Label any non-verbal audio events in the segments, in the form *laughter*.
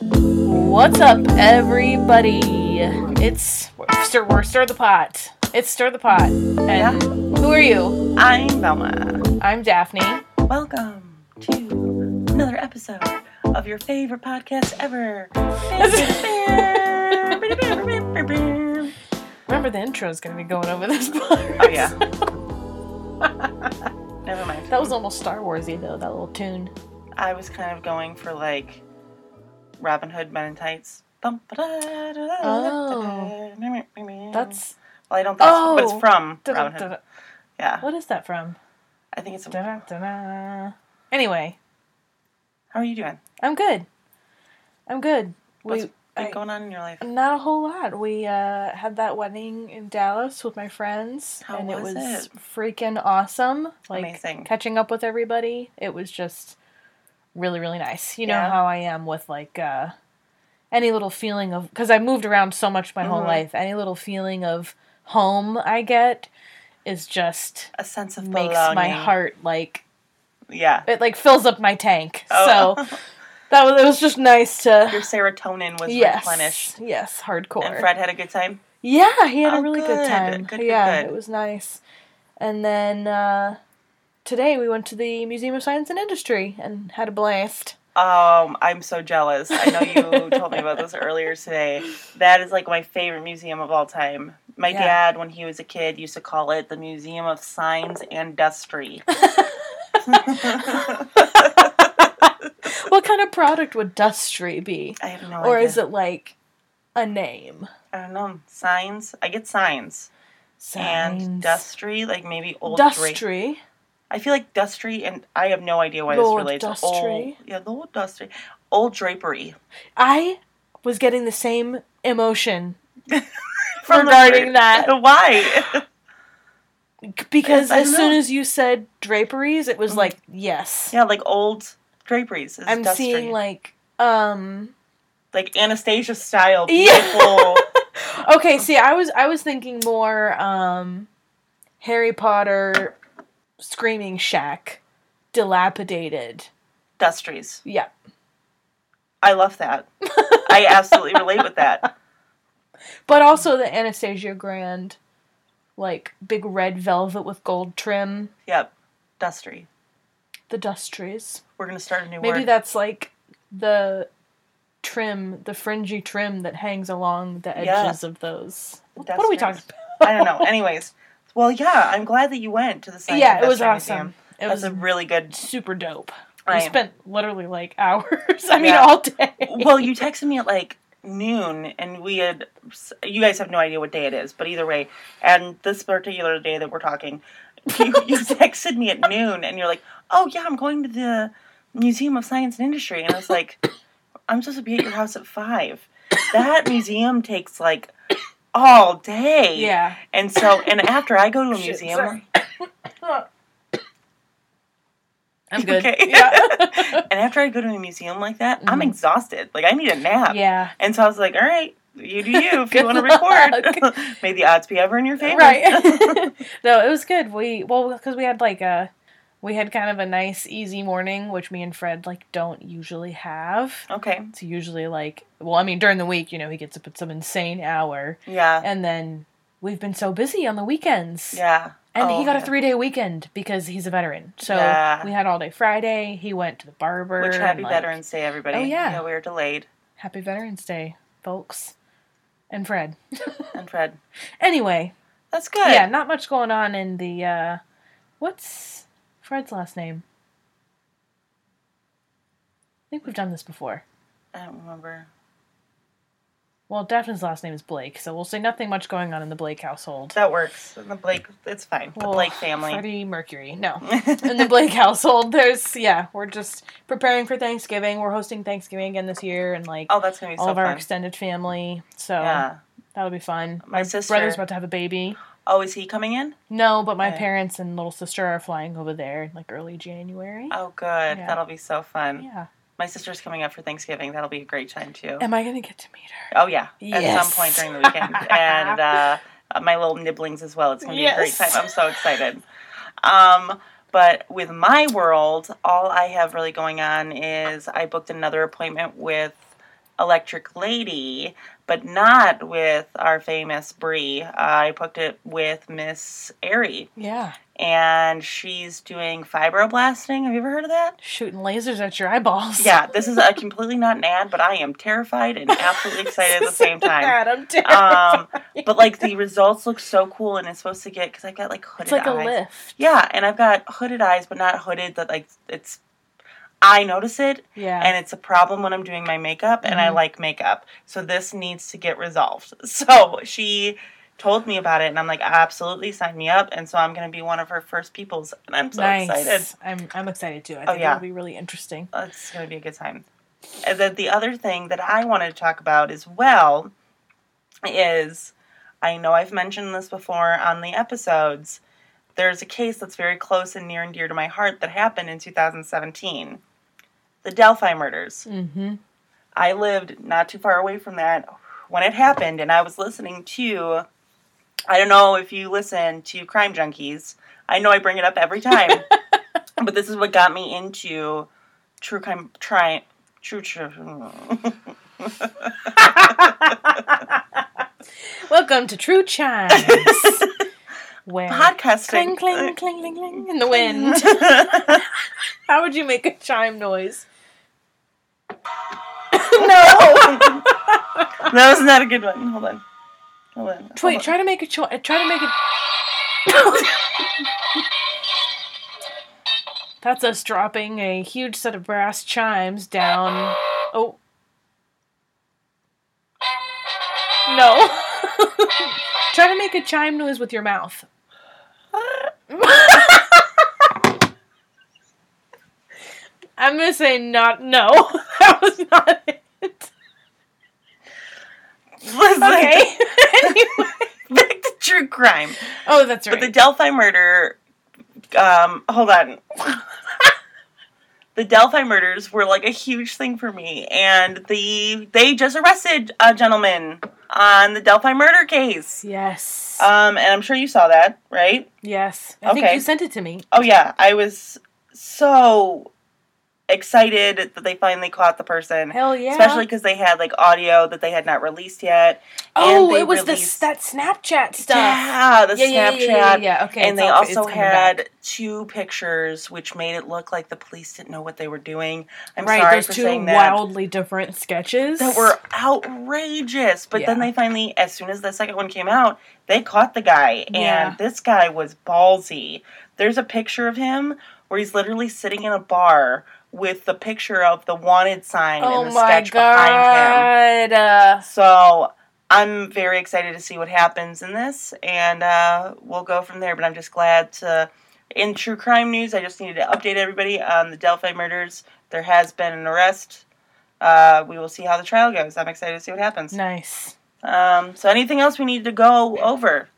What's up, everybody? It's stir, we're stir the pot. It's stir the pot. And Yeah. who are you? I'm Velma. I'm Daphne. Welcome to another episode of your favorite podcast ever. *laughs* Remember the intro is gonna be going over this part. Oh yeah. *laughs* *laughs* Never mind. That was almost Star Warsy though. That little tune. I was kind of going for like Robin Hood Men in Tights. Oh. That's well, I don't think, so, but it's Oh. from Robin Hood. Yeah, What is that from? I think it's. A. Anyway, how are you doing? I'm good. I'm good. What's We been I- going on in your life? Not a whole lot. We uh, had that wedding in Dallas with my friends, How and it was was it? freaking awesome. Like Amazing. catching up with everybody. It was just really, really nice. You know how I am with like uh, any little feeling of because I moved around so much my whole Mhm. life. Any little feeling of home I get is just A sense of makes belonging. my heart like Yeah. it like fills up my tank. Oh. So *laughs* that was it was just nice to your serotonin was yes replenished. yes hardcore. And Fred had a good time. Yeah, he had Oh, a really good, good. time. Good, good, yeah, good. it was nice. And then uh, today we went to the Museum of Science and Industry and had a blast. Um, I'm so jealous. I know you *laughs* told me about this earlier today. That is like my favorite museum of all time. My Yeah. dad, when he was a kid, used to call it the Museum of Signs and Dustry. *laughs* *laughs* What kind of product would Dustry be? I have no or idea. Or is it like a name? I don't know. Signs. I get signs. And Signs. Dustry, like maybe old. Dustry. I feel like Dustry, and I have no idea why Lord this relates. Dustry. Old, yeah, the old Dustry. Old drapery. I was getting the same emotion *laughs* regarding that *laughs* Why? because as soon know. as you said draperies, it was Mhm. like yes. yeah, like old draperies. Is I'm Dustry. seeing like um like Anastasia style, *laughs* Yeah. *laughs* okay see i was i was thinking more um harry potter screaming shack dilapidated Dustries. yeah I love that. *laughs* I absolutely relate with that. but also the anastasia grand like big red velvet with gold trim Yep, Dustry. the dustries We're gonna start a new one. maybe word. that's like the trim the fringy trim that hangs along the edges Yeah. of those what are we talking about *laughs* I don't know. Anyways, well, yeah, I'm glad that you went to the Science yeah it was awesome Museum. it That's was a really good. super dope I we spent literally like *laughs* hours i mean all day Well, you texted me at like noon, and we had. You guys have no idea what day it is, but either way, and this particular day that we're talking, *laughs* you, you texted me at noon, and you're like, "Oh yeah, I'm going to the Museum of Science and Industry," and I was like, *coughs* "I'm supposed to be at your house at five. That museum takes like all day." Yeah. And so, and after I go to a Shit, museum. *coughs* I'm good. okay? Yeah. *laughs* and after I go to a museum like that, I'm Mhm. exhausted. Like I need a nap. yeah. And so I was like, all right, you do you if you want to record. *laughs* May the odds be ever in your *laughs* favor. Right. no, it was good. We well because we had like a we had kind of a nice easy morning, which me and Fred like don't usually have. okay. It's usually like well, I mean during the week, you know, he gets up at some insane hour, Yeah. and then we've been so busy on the weekends. Yeah. And Oh, he got a three day weekend because he's a veteran. So Yeah. we had all day Friday. He went to the barber. Which happy like, Veterans Day, everybody. Oh, yeah. Yeah, we were delayed. Happy Veterans Day, folks. And Fred. And Fred. *laughs* anyway, That's good. yeah, not much going on in the uh what's Fred's last name? I think we've done this before. I don't remember. Well, Daphne's last name is Blake, so we'll say nothing much going on in the Blake household. That works. The Blake, it's fine. The Well, Blake family. Freddie Mercury. No. *laughs* in the Blake household, there's yeah, we're just preparing for Thanksgiving. We're hosting Thanksgiving again this year and like oh, that's gonna be all so of our extended family. So Yeah. that'll be fun. My My sister- brother's about to have a baby. Oh, is he coming in? No, but my Okay. parents and little sister are flying over there in like early January. Oh, good. Yeah. That'll be so fun. Yeah. My sister's coming up for Thanksgiving. That'll be a great time too. Am I gonna get to meet her? Oh yeah, at some point during the weekend, *laughs* and uh, my little nibblings as well. It's gonna be a great time. I'm so excited. Um, but with my world, all I have really going on is I booked another appointment with Electric Lady, but not with our famous Brie. I booked it with Miss Airy, Yeah. and she's doing fibroblasting. Have you ever heard of that? Shooting lasers at your eyeballs. Yeah, this is a *laughs* completely not an ad, but I am terrified and absolutely *laughs* excited at the same time. I'm terrified. Um, but like the results look so cool, and it's supposed to get because I've got like hooded it's like a eyes. lift. Yeah, and I've got hooded eyes, but not hooded. That like it's, I notice it, Yeah. and it's a problem when I'm doing my makeup, and I Mhm. like makeup, so this needs to get resolved. *laughs* So she told me about it, and I'm like, absolutely, sign me up. And so I'm gonna be one of her first peoples, and I'm so nice. excited. I'm I'm excited too. I Oh, think yeah. it'll be really interesting. It's gonna be a good time. And then the other thing that I wanted to talk about as well is I know I've mentioned this before on the episodes. There's a case that's very close and near and dear to my heart that happened in 2017. The Delphi murders. Mm-hmm. I lived not too far away from that when it happened, and I was listening to. I don't know if you listen to Crime Junkies. I know I bring it up every time, *laughs* but this is what got me into true crime. Try true true. *laughs* Welcome to True Chimes, *laughs* where Podcasting. cling cling cling cling cling in the wind. How would you make a chime noise? *laughs* no. *laughs* that was not a good one. Hold on. Hold on. Hold Wait, on. try to make a cho- uh, try to make it. *laughs* That's us dropping a huge set of brass chimes down. Oh. No. try to make a chime noise with your mouth. I'm gonna say not. No, *laughs* that was not it. Listen, Okay. *laughs* anyway. Back to true crime. Oh, that's right. But the Delphi murder, um, hold on. the Delphi murders were like a huge thing for me, and the they just arrested a gentleman on the Delphi murder case. yes. Um, and I'm sure you saw that, right? yes. I think okay. you sent it to me. Oh yeah, I was so excited that they finally caught the person. Hell yeah. Especially because they had like audio that they had not released yet. Oh, and they it was released- this that Snapchat stuff. Yeah, the yeah, Snapchat. yeah, yeah, yeah. Okay, and they all- also had back. two pictures, which made it look like the police didn't know what they were doing. I'm right. sorry for two saying that. wildly different sketches That were outrageous. But then they finally, as soon as the second one came out, they caught the guy. And this guy was ballsy. There's a picture of him where he's literally sitting in a bar with the picture of the wanted sign Oh and the sketch behind him. god. Uh, So I'm very excited to see what happens in this, and uh, we'll go from there. But I'm just glad to. In true crime news, I just needed to update everybody on the Delphi murders. There has been an arrest. Uh, we will see how the trial goes. I'm excited to see what happens. nice. Um, so, anything else we need to go over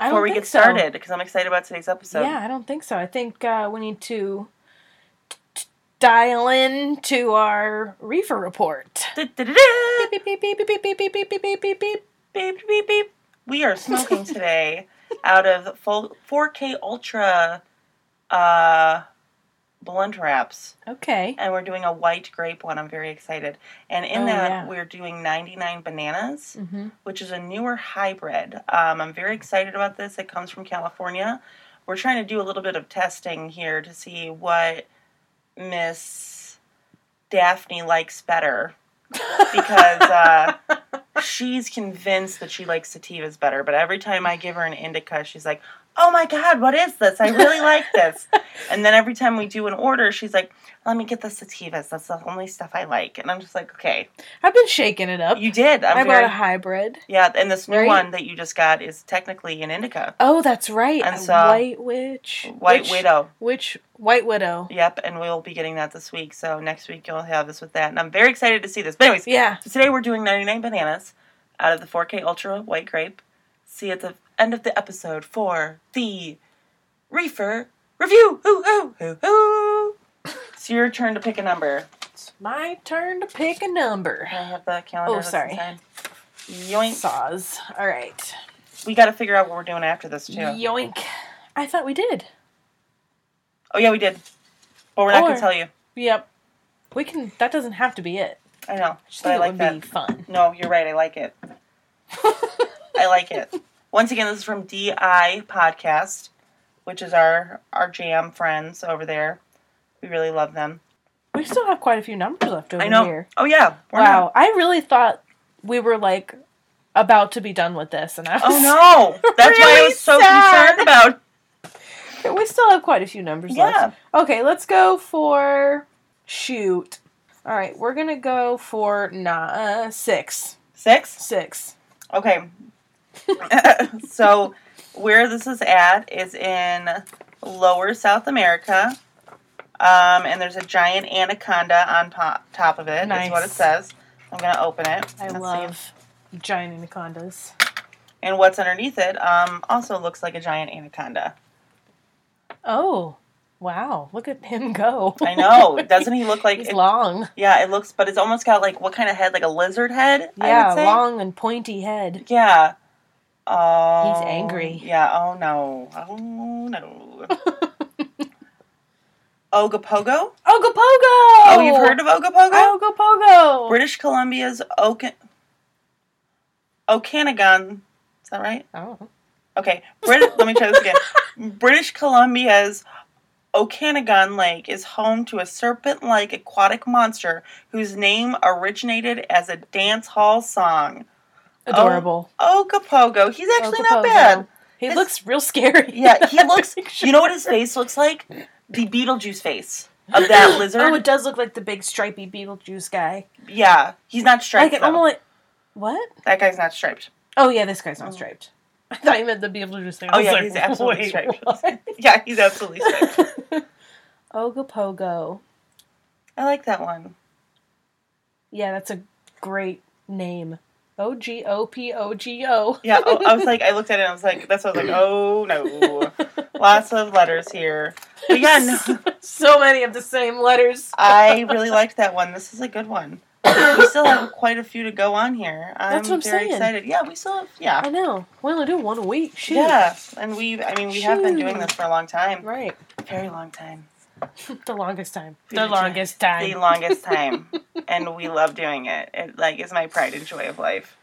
before we get so. started? Because I'm excited about today's episode. yeah, I don't think so. I think uh, we need to dial in to our reefer report. We are smoking today out of 4K Ultra uh, blunt wraps. Okay. And we're doing a white grape one. I'm very excited. And in oh, that, yeah. we're doing 99 bananas, mm-hmm. which is a newer hybrid. Um, I'm very excited about this. It comes from California. We're trying to do a little bit of testing here to see what – Miss Daphne likes better. because uh, *laughs* she's convinced that she likes sativas better. But every time I give her an indica, she's like, "Oh my god, what is this? I really like this." *laughs* And then every time we do an order, she's like, "Let me get the sativas. That's the only stuff I like." And I'm just like, "Okay, I've been shaking it up. you did." I'm I very bought a hybrid. yeah. And this new Right? one that you just got is technically an indica, Oh, that's right. And a so- White Witch. White Which- Widow. Which White Widow? Yep, and we'll be getting that this week. So next week you'll have us with that, and I'm very excited to see this. But anyways, Yeah. So today we're doing 99 bananas out of the 4K Ultra White Grape. See it's at the end of the episode for the reefer review. Ooh, ooh, ooh, ooh. It's your turn to pick a number. It's my turn to pick a number. I have the calendar? Oh, sorry. inside? Yoink. Saws. All right. We got to figure out what we're doing after this too. Yoink. I thought we did. Oh yeah, we did. But we're not Or- gonna tell you. Yep. We can. That doesn't have to be it. I know, I but I it like would that. be fun. No, you're right. I like it. *laughs* I like it. Once again, this is from DI Podcast, which is our our jam friends over there. We really love them. we still have quite a few numbers left over I know. here. Oh yeah. Wow. not- I really thought we were like about to be done with this, and I was. Oh *laughs* no. That's why I was so sad. concerned about. *laughs* We still have quite a few numbers Yeah. left. Okay, let's go for shoot. All right, we're gonna go for nah, six. Six. Six. Okay. *laughs* so, where this is at is in lower South America. Um, and there's a giant anaconda on top, top of it. Is Nice. what it says. I'm gonna open it. I Let's see. love giant anacondas. And what's underneath it um, also looks like a giant anaconda. Oh, wow! Look at him go. I know. *laughs* Doesn't he look like? He's it- long. yeah, it looks, but it's almost got like what kind of head? Like a lizard head? I Yeah, would say. long and pointy head. Yeah. Oh. He's angry. Yeah. Oh no. Oh no. *laughs* Ogopogo? Ogopogo! Oh, you've heard of Ogopogo? Ogopogo! British Columbia's Okan Okanagan. Is that right? Oh. Okay. Brit- let me try this again. *laughs* British Columbia's Okanagan Lake is home to a serpent like aquatic monster whose name originated as a dance hall song. Oh, Adorable. Oh, Ogopogo. He's actually not bad. He His- looks real scary. Yeah, he looks. You know what his face looks like? The Beetlejuice face of that *gasps* lizard. Oh, it does look like the big stripy Beetlejuice guy. yeah, he's not striped. can though. almost. What? That guy's not striped. Oh yeah, this guy's not Oh. striped. *laughs* I thought you meant the Beetlejuice thing. Oh yeah, like, he's absolutely wait, striped. what? *laughs* Yeah, he's absolutely striped. *laughs* Ogopogo. I like that one. Yeah, that's a great name. O G O P O G O. Yeah, oh, I was like, I looked at it and I was like, that's what I was like, oh no. *laughs* Lots of letters here. But yeah, no, *laughs* so many of the same letters. I really liked that one. This is a good one. We still have *coughs* quite a few to go on here. I'm That's what I'm very saying. excited. Yeah, we still have, yeah. I know. We only do one a week. Shoot. Yeah, and we, I mean, we have been doing this for a long time. Right. Very long time. *laughs* the longest time. The longest time. The longest time. and we love doing it. It, like, is my pride and joy of life.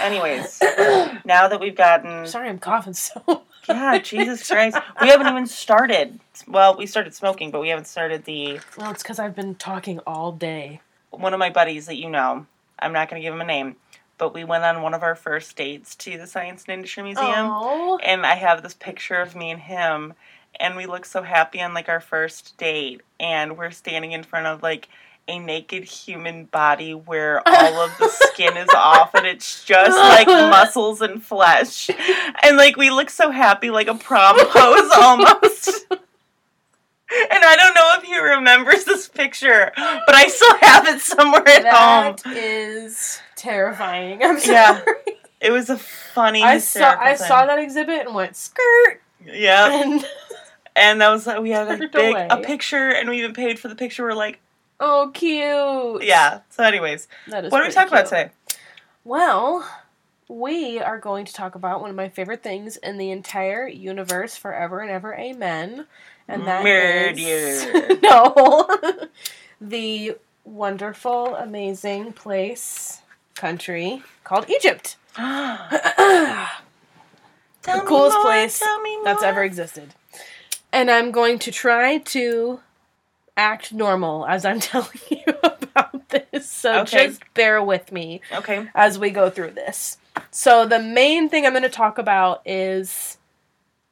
Anyways, *coughs* now that we've gotten Sorry, I'm coughing so. *laughs* Yeah, Jesus Christ. We haven't even started. Well, we started smoking, but we haven't started the. Well, it's because I've been talking all day. One of my buddies that you know, I'm not going to give him a name, but we went on one of our first dates to the Science and Industry Museum. Oh. And I have this picture of me and him, and we look so happy on like our first date. And we're standing in front of like a naked human body where all of the *laughs* skin is off and it's just like *laughs* muscles and flesh. And like we look so happy, like a prom pose almost. *laughs* And I don't know if he remembers this picture, but I still have it somewhere at home. That is terrifying. I'm sorry. Yeah. It was a funny. I saw I thing. saw that exhibit and went skirt Yeah, and and that was like we had a big away. a picture, and we even paid for the picture. We're like, oh cute. yeah. So, anyways, what are we talking about today? Well, we are going to talk about one of my favorite things in the entire universe, forever and ever, amen. And that is *laughs* no, *laughs* the wonderful, amazing place, country called Egypt. *gasps* *clears throat* the coolest more, place that's ever existed. And I'm going to try to act normal as I'm *laughs* telling you about this. So Okay. just bear with me Okay. as we go through this. So the main thing I'm going to talk about is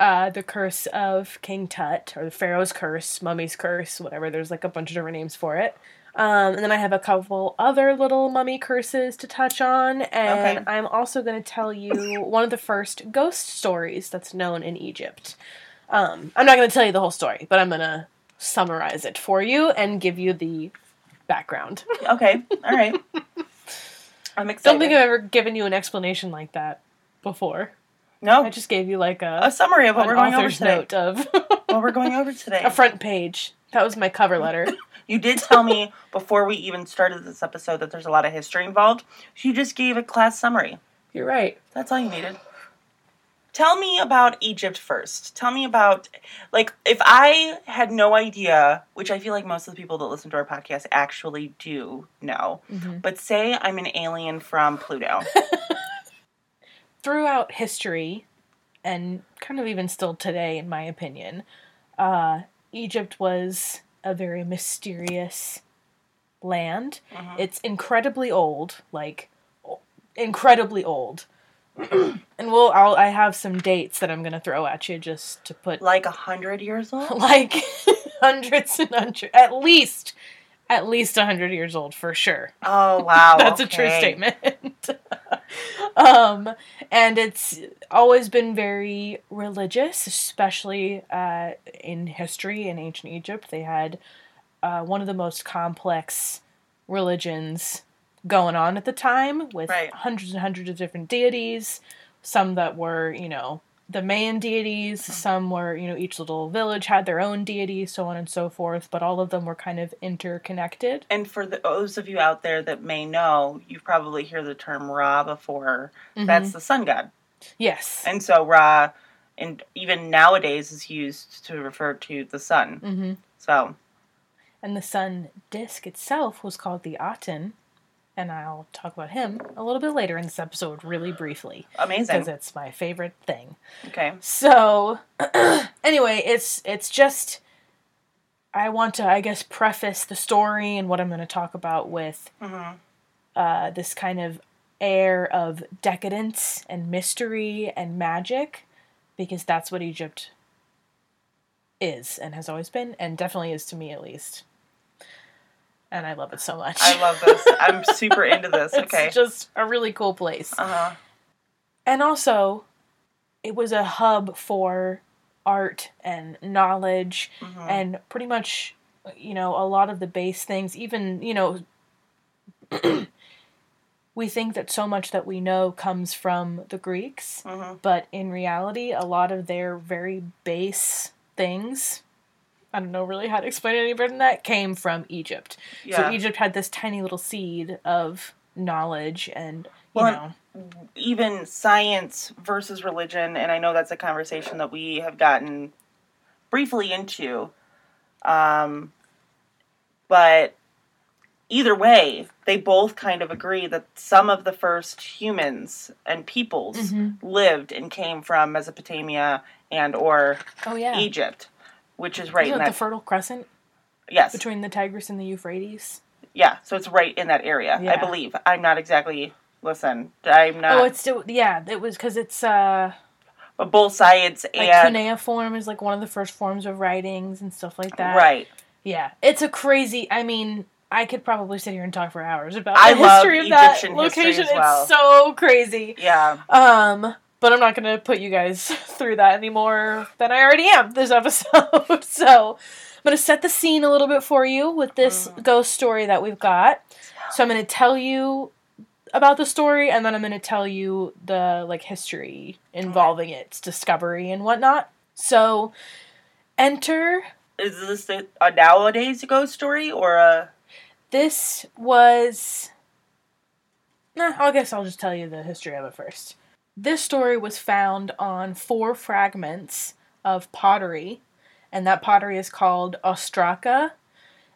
uh, the curse of King Tut, or the Pharaoh's curse, Mummy's curse, whatever. There's like a bunch of different names for it. Um, and then I have a couple other little mummy curses to touch on, and Okay. I'm also going to tell you one of the first ghost stories that's known in Egypt. Um, I'm not going to tell you the whole story, but I'm going to summarize it for you and give you the background. *laughs* Okay. All right. I'm excited. Don't think I've ever given you an explanation like that before. No. I just gave you like a, A summary of what we're going over today. note of What we're going over *laughs* today. a front page. That was my cover letter. *laughs* You did tell me before we even started this episode that there's a lot of history involved. You just gave a class summary. You're right. That's all you needed. Tell me about Egypt first. Tell me about, like, if I had no idea, which I feel like most of the people that listen to our podcast actually do know, Mhm. but say I'm an alien from Pluto. *laughs* throughout history, and kind of even still today, in my opinion, uh, Egypt was a very mysterious land. Mhm. It's incredibly old, like incredibly old. *clears throat* and we'll, I'll, I have some dates that I'm gonna throw at you just to put like a hundred years old? *laughs* like *laughs* hundreds and hundreds, at least, at least a hundred years old for sure. Oh, wow. *laughs* That's a true statement. um, and it's always been very religious, especially uh, in history in ancient Egypt. They had uh, one of the most complex religions going on at the time with Right. hundreds and hundreds of different deities. Some that were, you know, the main deities, some were, you know, each little village had their own deity, so on and so forth, but all of them were kind of interconnected. And for the, those of you out there that may know, you've probably heard the term Ra before. Mm-hmm. That's the sun god. Yes. And so Ra, and even nowadays, is used to refer to the sun. Mm-hmm. So, And the sun disk itself was called the Aten, and I'll talk about him a little bit later in this episode, really briefly, amazing. because it's my favorite thing. Okay. So, *clears throat* anyway, it's it's just I want to, I guess, preface the story and what I'm going to talk about with hmm uh, this kind of air of decadence and mystery and magic, because that's what Egypt is and has always been, and definitely is to me at least. And I love it so much. I love this. I'm super into this. *laughs* it's Okay. just a really cool place. Uh huh. And also, it was a hub for art and knowledge hmm and pretty much, you know, a lot of the base things, even, you know, *clears throat* we think that so much that we know comes from the Greeks, hmm but in reality, a lot of their very base things, I don't know really how to explain it any better than that, came from Egypt. Yeah. So Egypt had this tiny little seed of knowledge and, you Well, know, even science versus religion, and I know that's a conversation that we have gotten briefly into. Um, but either way, they both kind of agree that some of the first humans and peoples Mhm. lived and came from Mesopotamia and or oh yeah. Egypt, which is right Isn't in that. the Fertile Crescent yes, between the Tigris and the Euphrates? yeah. So it's right in that area, I believe. I'm not exactly. Listen, I'm not. oh, it's still yeah. It was because it's uh but both sides like and cuneiform is like one of the first forms of writings and stuff like that. right. Yeah, it's a crazy. I mean, I could probably sit here and talk for hours about I the love history of that Egyptian history location. as well. It's so crazy. Yeah. Um, but I'm not gonna put you guys *laughs* through that anymore than I already am this *laughs* episode. *laughs* so I'm gonna set the scene a little bit for you with this Mm. ghost story that we've got. So I'm gonna tell you about the story, and then I'm gonna tell you the like history involving its discovery and whatnot. So enter. Is this a, a nowadays ghost story or a? This was. Nah, I guess I'll just tell you the history of it first. This story was found on four fragments of pottery, and that pottery is called ostraca,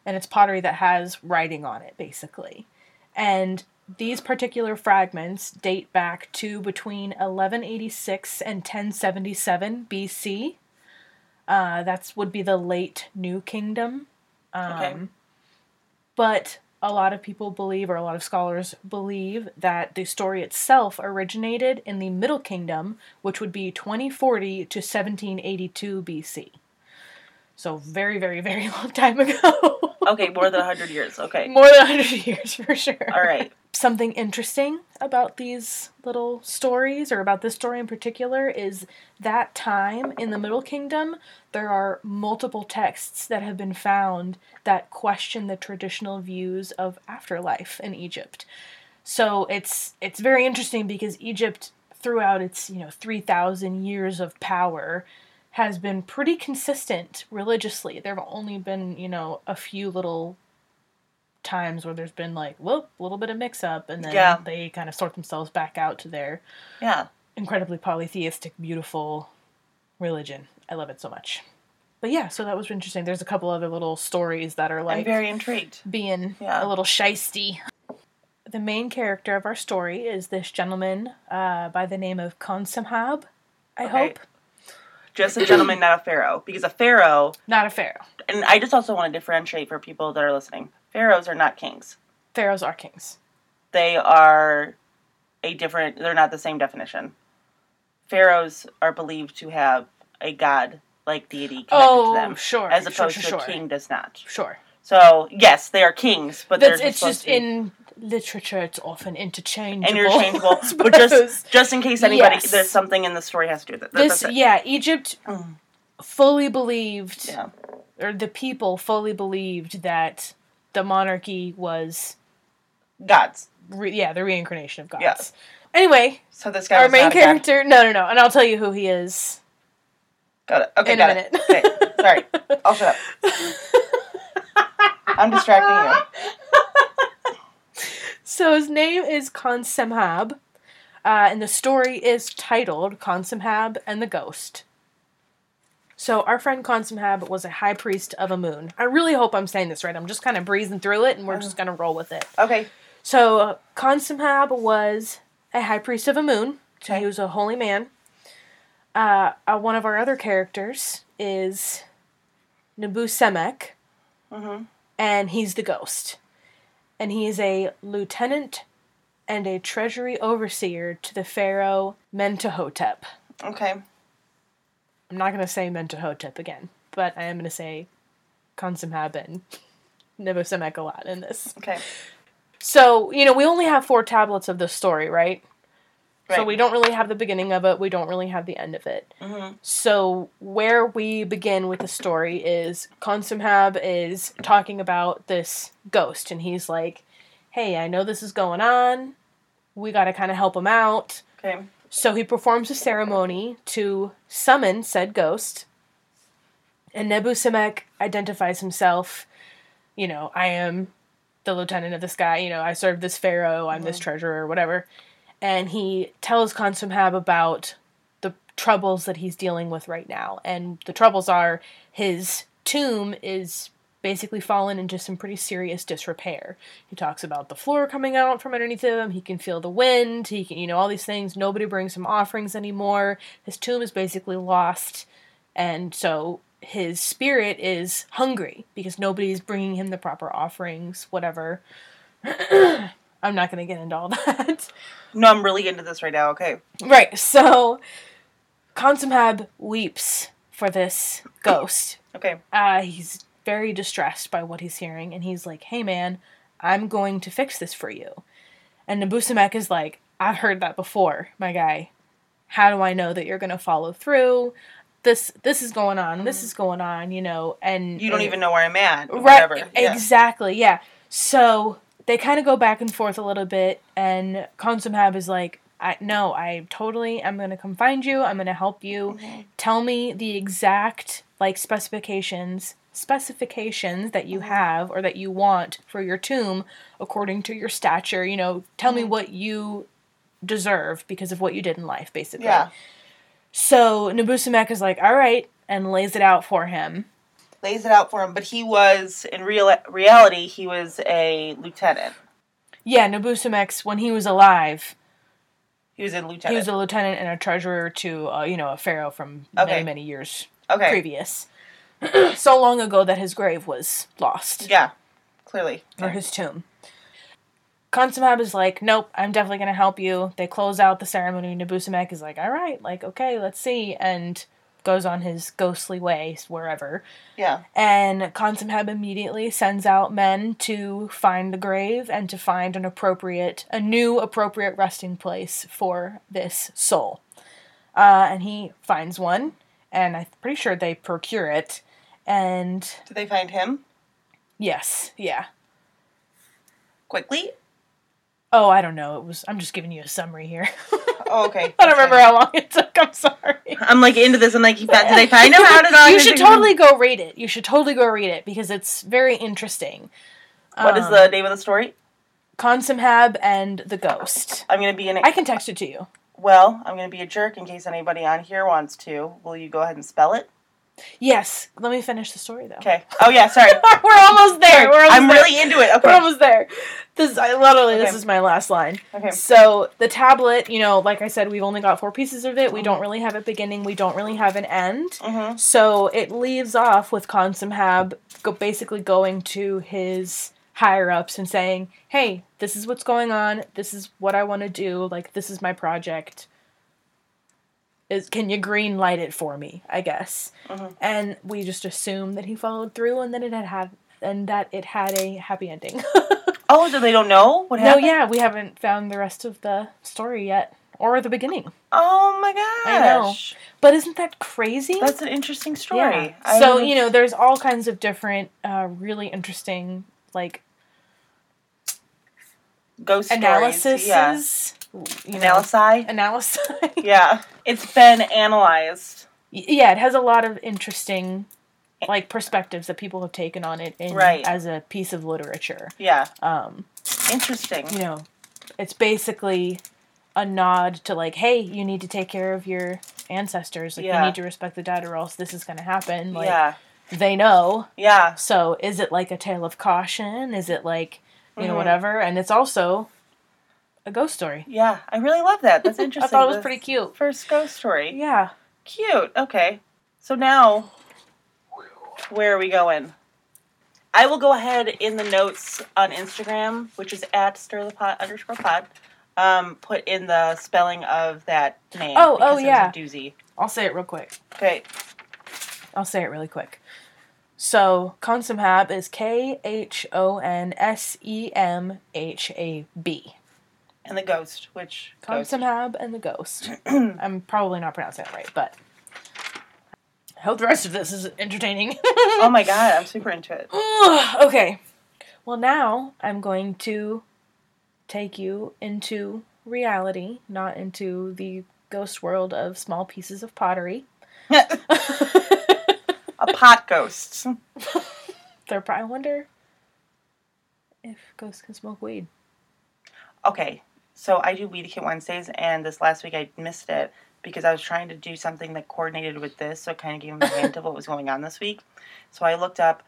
and it's pottery that has writing on it, basically. And these particular fragments date back to between 1186 and 1077 BC. Uh, that's would be the late New Kingdom. Um, Okay. But a lot of people believe, or a lot of scholars believe, that the story itself originated in the Middle Kingdom, which would be 2040 to 1782 BC. So very, very, very *laughs* long time ago. Okay, more than hundred years. Okay. More than 100 *laughs* years for sure. All right. Something interesting about these little stories, or about this story in particular, is that time in the Middle Kingdom, there are multiple texts that have been found that question the traditional views of afterlife in Egypt. So it's it's very interesting because Egypt, throughout its you know three thousand years of power, has been pretty consistent religiously. There have only been you know a few little times where there's been like whoop a little bit of mix up and then Yeah. they kind of sort themselves back out to their Yeah. incredibly polytheistic, beautiful religion. I love it so much. But yeah, so that was interesting. There's a couple other little stories that are I'm like very intrigued. being Yeah. a little shisty. The main character of our story is this gentleman uh, by the name of Khonsemhab, I Okay. hope. Just a gentleman, not a pharaoh. Because a pharaoh, Not a pharaoh. and I just also want to differentiate for people that are listening. Pharaohs are not kings. Pharaohs are kings. They are a different. They're not the same definition. Pharaohs are believed to have a god like deity connected Oh, to them, sure. as sure, opposed sure, to sure. a king does not. Sure. So yes, they are kings, but That's, they're it's just to be- in literature, it's often interchangeable. *laughs* interchangeable. But just just in case anybody, Yes. there's something in the story has to do with it. That- this, yeah, Egypt Mm. fully believed, Yeah. or the people fully believed that the monarchy was, Gods. re- yeah, the reincarnation of gods. Anyway, So this guy our main not a god. character, no, no, no, and I'll tell you who he is Got it. Okay, in got a minute. it. Okay, sorry. I'll shut up. *laughs* I'm distracting you. *laughs* So his name is Khonsemhab, uh, and the story is titled Khonsemhab and the Ghost. So our friend Khonsemhab was a high priest of Amun. I really hope I'm saying this right. I'm just kind of breezing through it, and we're just gonna roll with it. Okay. So Khonsemhab was a high priest of Amun. So he was a holy man. Uh, uh, one of our other characters is Nebu Semek, Mhm. and he's the ghost. And he is a lieutenant and a treasury overseer to the pharaoh Mentuhotep. Okay. I'm not going to say Mentuhotep again, but I am going to say Khonsemhab and Nebu Semek a lot in this. Okay. So, you know, we only have four tablets of this story, right? So we don't really have the beginning of it, we don't really have the end of it. Mhm. So where we begin with the story is Khonsemhab is talking about this ghost and he's like, "Hey, I know this is going on. We got to kind of help him out." Okay. So he performs a ceremony to summon said ghost. And Nebu Semek identifies himself, you know, I am the lieutenant of this guy, you know, I serve this pharaoh, I'm this treasurer, whatever. And he tells Khonsemhab about the troubles that he's dealing with right now. And the troubles are his tomb is basically fallen into some pretty serious disrepair. He talks about the floor coming out from underneath him, he can feel the wind, he can, you know, all these things. Nobody brings him offerings anymore. His tomb is basically lost. And so his spirit is hungry because nobody's bringing him the proper offerings, whatever. *clears throat* I'm not going to get into all *laughs* that. No, I'm really into this right now. Okay. Right, so Khonsemhab weeps for this ghost. *clears throat* Okay. Uh, he's very distressed by what he's hearing, and he's like, "Hey, man, I'm going to fix this for you." And Nabusamek is like, "I've heard that before, my guy. How do I know that you're going to follow through? This this is going on. This is going on. You know." And You don't and- even know where I'm at. Right, Whatever. Yeah. exactly, yeah. So they kind of go back and forth a little bit, and Khonsemhab is like, I, no, I totally am going to come find you. I'm going to help you. Mm-hmm. Tell me the exact, like, specifications specifications that you mm-hmm. have or that you want for your tomb according to your stature you know tell me mm-hmm. what you deserve because of what you did in life basically Yeah. so Nabusamek is like all right and lays it out for him Lays it out for him, but he was in real reality he was a lieutenant. Yeah, Nabusamex, when he was alive, He was a lieutenant. he was a lieutenant and a treasurer to, uh, you know, a pharaoh from Okay. many, many years okay. previous. *clears throat* so long ago that his grave was lost, Yeah. Clearly. or his tomb. Khonsemhab is like, nope, I'm definitely going to help you. They close out the ceremony. Nabusamek is like, all right, like, okay, let's see. And goes on his ghostly way wherever. Yeah. And Khonsemhab immediately sends out men to find the grave and to find an appropriate, a new appropriate resting place for this soul. Uh, and he finds one, and I'm pretty sure they procure it. And Did they find him yes, yeah. quickly? Oh, I don't know. It was. I'm just giving you a summary here. *laughs* Oh, okay. *laughs* I don't remember how long it took. I'm sorry. I'm like into this. I'm like, did they find? *laughs* How did You should totally go read it. You should totally go read it because it's very interesting. What is Um, the name of the story? Khonsemhab and the Ghost? I'm gonna be in it. I can text it to you. Well, I'm going to be a jerk in case anybody on here wants to. Will you go ahead and spell it? Yes. Let me finish the story though. Okay. Oh yeah, sorry. *laughs* We're almost there. We're almost I'm there. really into it. Okay. We're almost there. This I literally this is my last line. Okay. So the tablet, you know, like I said, we've only got four pieces of it. We don't really have a beginning. We don't really have an end. Mhm. So it leaves off with Khonsemhab go basically going to his higher ups and saying, "Hey, this is what's going on. This is what I want to do. Like this is my project. Is can you green light it for me? I guess." Mhm. And we just assume that he followed through and that it had had and that it had a happy ending. *laughs* Oh, so they don't know what happened? no, yeah, we haven't found the rest of the story yet or the beginning. Oh my gosh. I know. But isn't that crazy? That's an interesting story. I So you know, there's all kinds of different, uh, really interesting like ghost analyses. Yeah. You know, Analysis. analysis. *laughs* Yeah. It's been analyzed. yeah, it has a lot of interesting like perspectives that people have taken on it in Right. as a piece of literature. Yeah. Um, Interesting. you know, it's basically a nod to like, hey, you need to take care of your ancestors. Like, Yeah. you need to respect the dead, or else this is going to happen. Like, yeah. they know. Yeah. So, is it like a tale of caution? Is it like, you know, Mhm. whatever? And it's also a ghost story. Yeah. I really love that. That's *laughs* interesting. I thought it was pretty cute. First ghost story. Yeah. Cute. Okay. So now, where are we going? I will go ahead in the notes on Instagram, which is at stir the pot underscore pod. Um, put in the spelling of that name. Oh, oh, because it was yeah. a doozy. I'll say it real quick. Okay. I'll say it really quick. So, Khonsemhab is K H O N S E M H A B. And the ghost, which ghost? Khonsemhab and the Ghost. *clears throat* I'm probably not pronouncing it right, but I hope the rest of this is entertaining. oh my god, *laughs* I'm super into it. *sighs* okay. Well, now I'm going to take you into reality, not into the ghost world of small pieces of pottery. *laughs* a pot ghost. *laughs* They're pro- I wonder if ghosts can smoke weed. Okay, so I do Weed Kit Wednesdays, and this last week I missed it because I was trying to do something that coordinated with this, so it kind of gave me a hint of what was going on this week. So I looked up,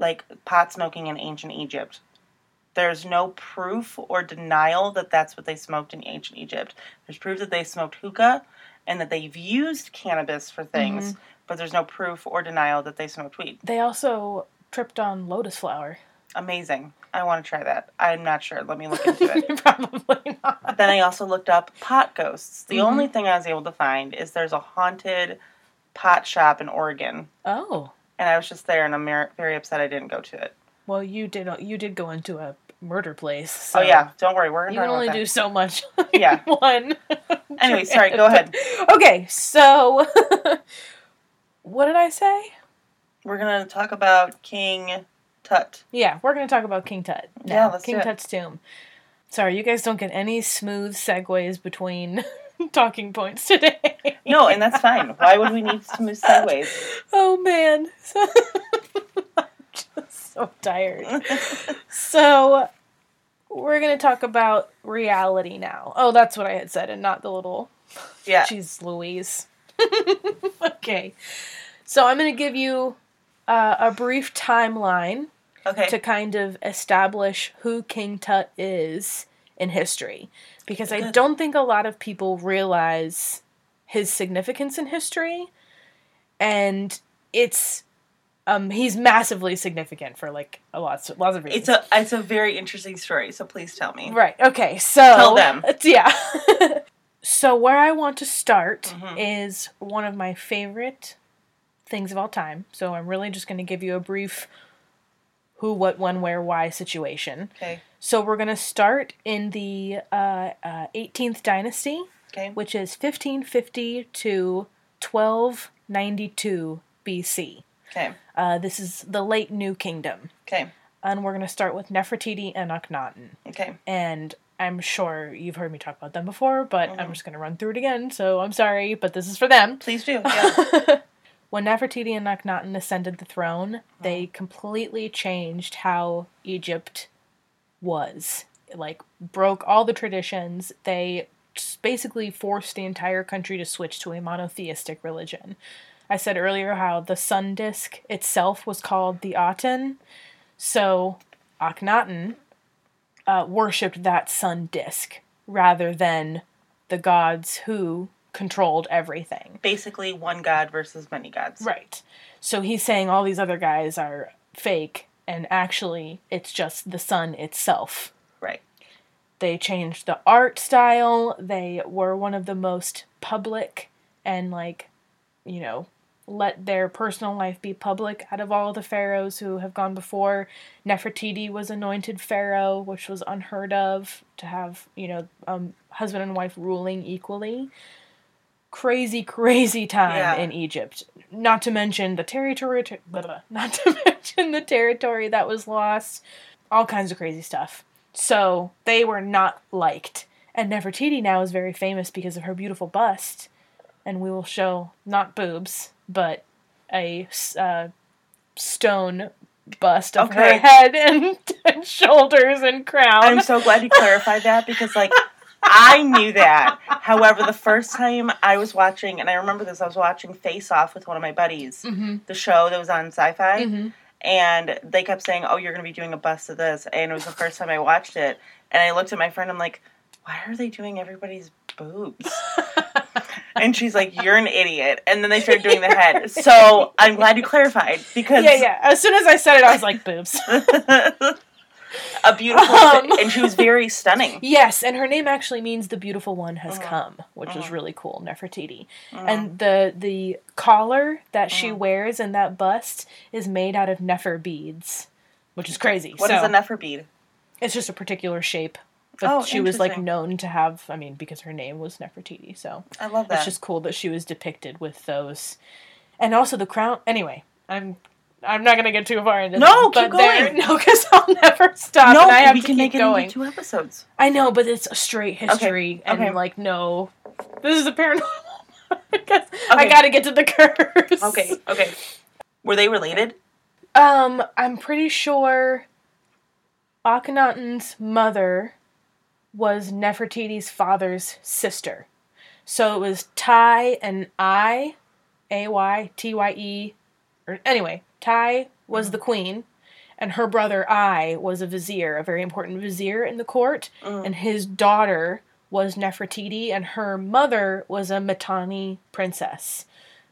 like, pot smoking in ancient Egypt. There's no proof or denial that that's what they smoked in ancient Egypt. There's proof that they smoked hookah and that they've used cannabis for things, mm-hmm. but there's no proof or denial that they smoked weed. They also tripped on lotus flower. Amazing. I want to try that. I'm not sure. Let me look into it. *laughs* Probably not. Then I also looked up pot ghosts. The Mhm. only thing I was able to find is there's a haunted pot shop in Oregon, Oh, and I was just there, and I'm very upset I didn't go to it. well, you did. You did go into a murder place. So oh yeah, don't worry, we're You can only do so much. *laughs* Yeah. One. *laughs* Anyway, sorry, go ahead. Okay, so what did I say? We're gonna talk about King Tut. Yeah, we're gonna talk about King Tut. Now. Yeah, let's King do it. Tut's tomb. Sorry, you guys don't get any smooth segues between *laughs* talking points today. No, and that's fine. Why would we need smooth segues? *laughs* Oh man. *laughs* I'm just so tired. So we're gonna talk about reality now. Oh, that's what I had said, and not the little Yeah. Jeez Louise. okay. So I'm gonna give you uh, a brief timeline Okay. to kind of establish who King Tut is in history. Because I don't think a lot of people realize his significance in history. And it's um he's massively significant for like a lots lots of reasons. It's a it's a very interesting story, so please tell me. Right. Okay. So Tell them. *laughs* Yeah. so where I want to start Mhm. is one of my favorite things of all time. So I'm really just going to give you a brief who, what, when, where, why situation. Okay. So we're going to start in the uh, uh, 18th dynasty, Okay. which is 1550 to 1292 BC. Okay. Uh, this is the late New Kingdom. Okay. And we're going to start with Nefertiti and Akhenaten Okay. and I'm sure you've heard me talk about them before, but I'm Mhm. just going to run through it again, so I'm sorry, but this is for them. Please do. Yeah. *laughs* when Nefertiti and Akhenaten ascended the throne, they completely changed how Egypt was. Like, broke all the traditions. They basically forced the entire country to switch to a monotheistic religion. I said earlier how the sun disk itself was called the Aten, so Akhenaten uh, worshipped that sun disk rather than the gods who controlled everything. Basically, one god versus many gods. Right. So he's saying all these other guys are fake, and actually, it's just the sun itself. Right. They changed the art style. They were one of the most public and, like, you know, let their personal life be public out of all the pharaohs who have gone before. Nefertiti was anointed pharaoh, which was unheard of to have, you know, um, husband and wife ruling equally. Crazy, crazy time Yeah. in Egypt. Not to mention the territory, ter- blah, blah, *laughs* not to mention the territory that was lost. All kinds of crazy stuff. So they were not liked. And Nefertiti now is very famous because of her beautiful bust. And we will show not boobs, but a uh, stone bust of Okay. her head and, *laughs* and shoulders and crown. I'm so glad you clarified that because, like, *laughs* I knew that. However, the first time I was watching, and I remember this, I was watching Face Off with one of my buddies, Mhm. the show that was on sci fi, Mhm. and they kept saying, Oh, you're going to be doing a bust of this. And it was the first time I watched it. And I looked at my friend, I'm like, Why are they doing everybody's boobs? *laughs* And she's like, "You're an idiot." And then they started doing the head. *laughs* So I'm glad you clarified because yeah, yeah. As soon as I said it, I was like, boobs. *laughs* a beautiful, Um. and she was very *laughs* stunning. Yes, and her name actually means the beautiful one has Mhm. come, which is Mhm. really cool, Nefertiti. Mhm. And the the collar that she wears in that bust is made out of Nefer beads, which is crazy. What so is a Nefer bead? it's just a particular shape. But Oh, she was like known to have. I mean, because her name was Nefertiti, so I love that. it's just cool that she was depicted with those, and also the crown. Anyway, I'm. I'm not gonna get too far into No, keep but there- going. No, because *laughs* Ay'll never stop, no, and I have we to can keep make it going. into two episodes. I know, but it's a straight history, and okay. like, no, this is a paranormal. *laughs* because I gotta get to the curse. Okay, okay. Were they related? Um, I'm pretty sure Akhenaten's mother was Nefertiti's father's sister. So it was Tiye and I, A Y T Y E, or anyway, Tiye was the queen, and her brother Ay was a vizier, a very important vizier in the court, Mm. and his daughter was Nefertiti, and her mother was a Mitanni princess,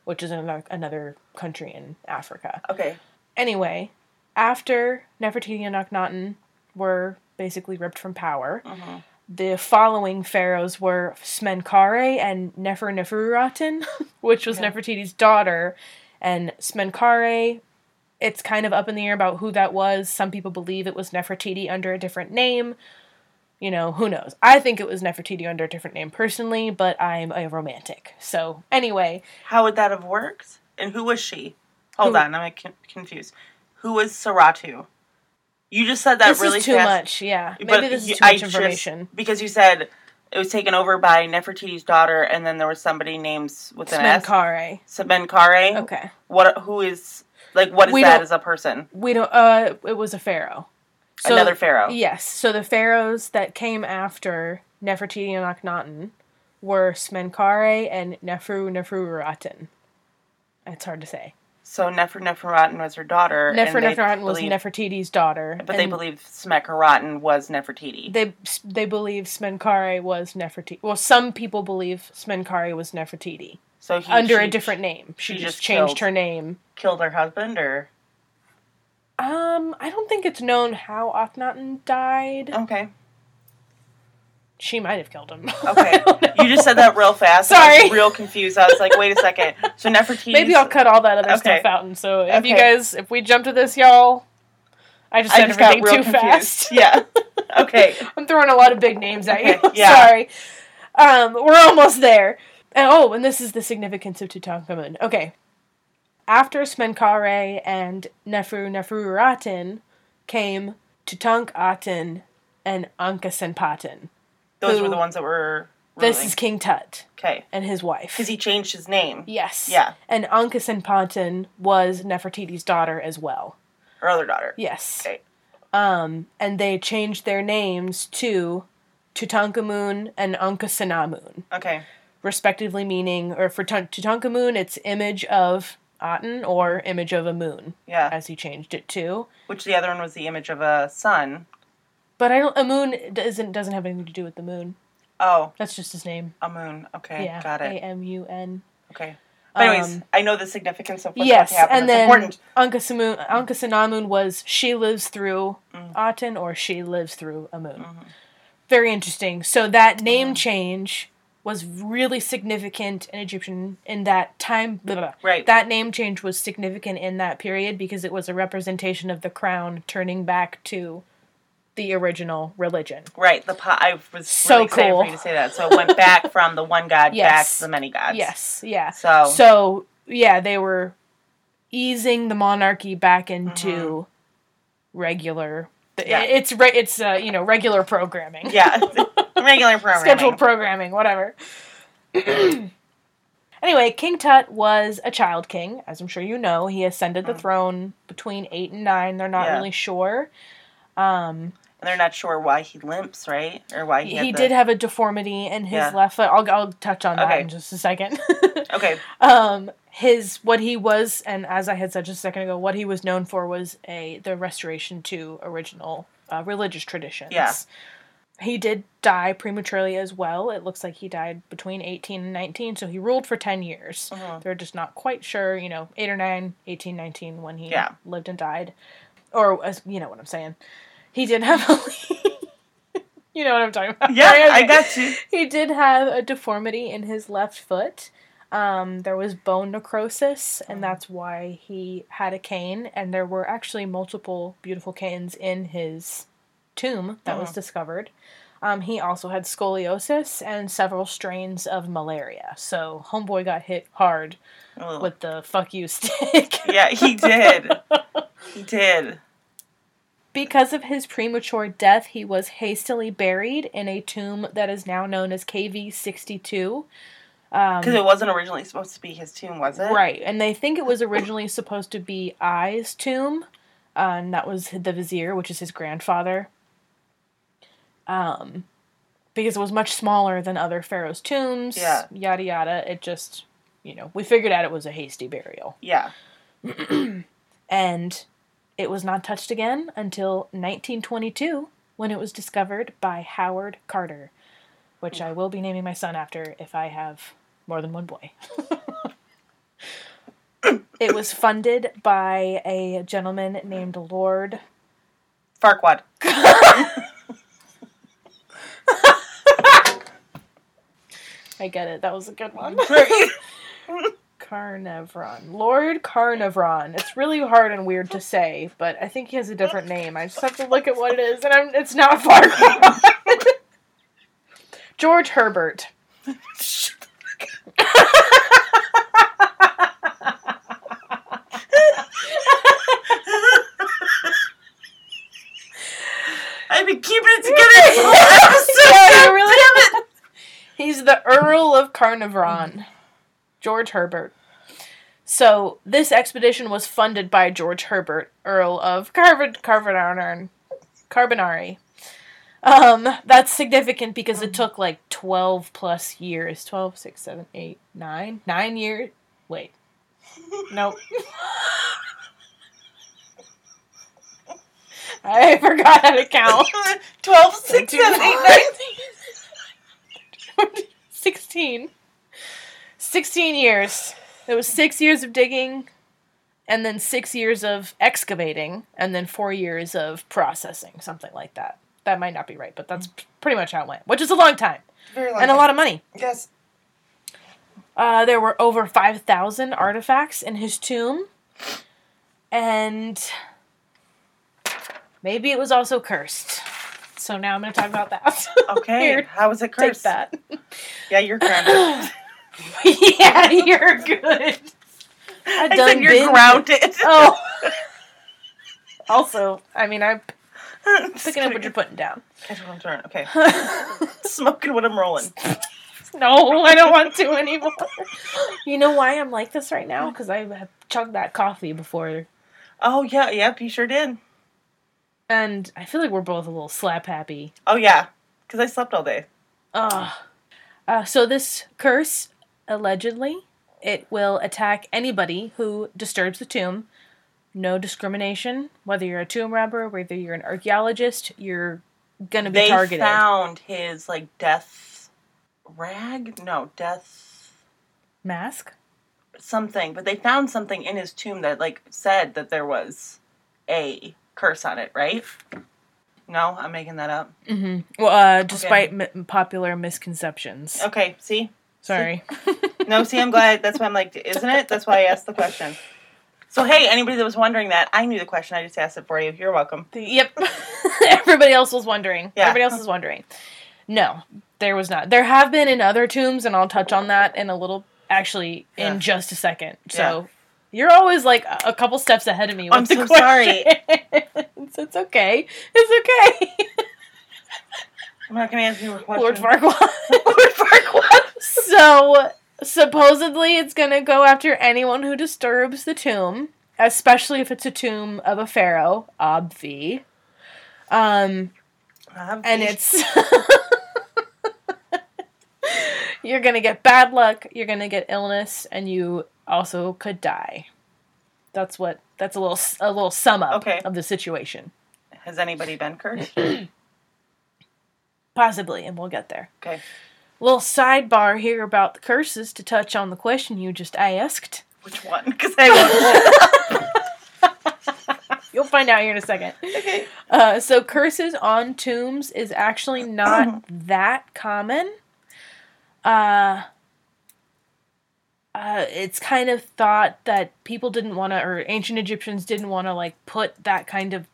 which is another, another country in Africa Okay. anyway, after Nefertiti and Akhenaten were basically ripped from power, Mhm. the following pharaohs were Smenkare and Nefer *laughs* which was Okay. Nefertiti's daughter, and Smenkare. It's kind of up in the air about who that was. Some people believe it was Nefertiti under a different name. You know, who knows? I think it was Nefertiti under a different name personally, but I'm a romantic. So, anyway, How would that have worked? And who was she? Hold Who- on, I'm confused. Who was Saratu? You just said that this really is too fast. much. Yeah, maybe But this is too I much just- information. because you said it was taken over by Nefertiti's daughter, and then there was somebody named with an S. Smenkare. Semenkare. Okay. What? Who is like? What is We that as a person? We don't. Uh, it was a pharaoh. So, Another pharaoh. Yes. So the pharaohs that came after Nefertiti and Akhenaten were Smenkare and Neferu Neferuraten. It's hard to say. So Nefer Neferraten was her daughter. Nefer and they was Nefertiti's daughter. But they and believe Smekharaten was Nefertiti. they they believe Smenkare was Nefertiti. Well, some people believe Smenkare was Nefertiti so he, under a different name. She, she just, just changed killed- her name. killed her husband, or Um, I don't think it's known how Akhenaten died. okay, She might have killed him. *laughs* okay. I you just said that real fast. I Sorry. was real confused. I was like, wait a second. So Nefertiti. Maybe I'll cut all that other Okay. stuff out, and so if you guys, if we jump to this, y'all, I just I said just got everything too confused. fast. *laughs* Yeah. *laughs* Okay. I'm throwing a lot of big names at you. Okay, yeah. Sorry. Um, we're almost there. And, oh, and this is the significance of Tutankhamun. Okay. After Smenkare and Nefru Neferuraten came Tutankhaten and Ankhesenpaten. Those Who- were the ones that were. This is King Tut okay and his wife. because he changed his name. yes. Yeah. And Ankhesenpaten was Nefertiti's daughter as well. Her other daughter. Yes. Okay. Um, and they changed their names to Tutankhamun and Ankhesenamun, Okay. Respectively meaning, or for Tut- Tutankhamun, it's image of Aten or image of Amun, Yeah. as he changed it to. Which the other one was the image of a sun. But I don't. Amun doesn't doesn't have anything to do with the moon. Oh, That's just his name. Amun. Okay. yeah, Got it. A M U N. Okay. But anyways, Um, I know the significance of what's Yes, about to happen. and That's then Ankhesenamun was she lives through Mm. Aten or she lives through Amun. Mhm. Very interesting. So that name Mm-hmm. change was really significant in Egyptian in that time. Blah, blah, blah. Right. That name change was significant in that period because it was a representation of the crown turning back to the original religion. Right. The po- I was So really excited cool. for you to say that. So it went back *laughs* from the one god back to the many gods. Yes, yeah. So, So yeah, they were easing the monarchy back into mm-hmm. regular. Yeah. It's re- it's uh, you know regular programming. yeah, *laughs* regular programming. scheduled programming, whatever. *clears throat* anyway, King Tut was a child king, as I'm sure you know. He ascended the Mm. throne between eight and nine. They're not Yeah. really sure. Um, and they're not sure why he limps, right? Or why he, he the- did have a deformity in his Yeah. left foot. I'll, I'll touch on that in just a second. *laughs* Okay. um, his what he was, and as I had said just a second ago, what he was known for was a the restoration to original uh, religious traditions. Yeah. He did die prematurely as well. It looks like he died between 18 and 19, so he ruled for 10 years. Mhm. They're just not quite sure, you know, 8 or 9, 18, 19 when he Yeah. lived and died. Or, as you know what I'm saying. He did have a. *laughs* you know what I'm talking about. Yeah, right? I got you. He did have a deformity in his left foot. Um, there was bone necrosis, and that's why he had a cane. And there were actually multiple beautiful canes in his tomb that was Mhm. discovered. Um, he also had scoliosis and several strains of malaria. So homeboy got hit hard Ugh. with the fuck you *laughs* stick. Yeah, he did. *laughs* he did. Because of his premature death, he was hastily buried in a tomb that is now known as KV 62. Um, Because it wasn't originally supposed to be his tomb, was it? Right, and they think it was originally supposed to be Ay's tomb, uh, and that was the vizier, which is his grandfather. Um, because it was much smaller than other pharaohs' tombs. Yeah. Yada yada. It just, you know, we figured out it was a hasty burial, Yeah. *clears throat* and it was not touched again until 1922 when it was discovered by Howard Carter, which I will be naming my son after if I have more than one boy. it was funded by a gentleman named Lord. Farquaad. *laughs* I get it. That was a good one. *laughs* Carnarvon. Lord Carnarvon. It's really hard and weird to say, but I think he has a different name. I just have to look at what it is, and I'm, it's not Farquaad. *laughs* *laughs* George Herbert. I've been keeping it together this whole episode. Yeah, *laughs* really-. He's the Earl of Carnarvon, George Herbert. So this expedition was funded by George Herbert, Earl of Carnarvon. Um, that's significant because it took like twelve plus years. 12, 6, 7, 8, 9. 9 years. Wait. Nope. I forgot how to count. 12, 6, 7, 8, 9. *laughs* 16. 16 years. There was six years of digging, and then six years of excavating, and then four years of processing, something like that. That might not be right, but that's p- pretty much how it went, which is a long time Very long and a lot of money. Yes. Uh, there were over 5,000 artifacts in his tomb, and maybe it was also cursed. So now I'm going to talk about that. *laughs* Okay. Here, How was it cursed? Take that. Yeah, you're grounded. *laughs* *laughs* yeah, you're good. I, I said you're been- grounded. *laughs* Oh. also, I mean, I'm *laughs* picking up what you're putting down. I don't turn. Okay. Smoking when I'm rolling. no, I don't want to anymore. You know why I'm like this right now? Because I have chugged that coffee before, Oh yeah, yep, you sure did. and I feel like we're both a little slap happy. Oh yeah. Because I slept all day. Ugh. Uh, so this curse, allegedly, it will attack anybody who disturbs the tomb. No discrimination. Whether you're a tomb robber, whether you're an archaeologist, you're gonna be They targeted. found his like death rag. No, death Mask? something. But they found something in his tomb that like said that there was a curse on it. Right? No, I'm making that up. Mm-hmm. Well, uh, despite mi- popular misconceptions. Okay. See. Sorry. *laughs* No, see, I'm glad. That's why I'm like, isn't it? That's why I asked the question. So, hey, anybody that was wondering that, I knew the question. I just asked it for you. You're welcome. yep. *laughs* Everybody else was wondering. Yeah. Everybody else was wondering. No, there was not. There have been in other tombs, and I'll touch on that in a little, actually, in Yeah. just a second. So you're always like a- a couple steps ahead of me. With I'm the so sorry. questions. *laughs* it's okay. It's okay. I'm not going to answer your question. Lord Farquaad. Lord Farquaad. So supposedly it's gonna go after anyone who disturbs the tomb, especially if it's a tomb of a pharaoh, obvi. Um, and it's *laughs* you're gonna get bad luck, you're gonna get illness, and you also could die. That's what. That's a little a little sum up Okay. of the situation, Has anybody been cursed? *clears throat* possibly, and we'll get there. Okay. Little sidebar here about the curses to touch on the question you just asked. Which one? Because I *laughs* You'll find out here in a second. okay. Uh, so curses on tombs is actually not *clears throat* that common. Uh, uh, it's kind of thought that people didn't want to, or ancient Egyptians didn't want to, like put that kind of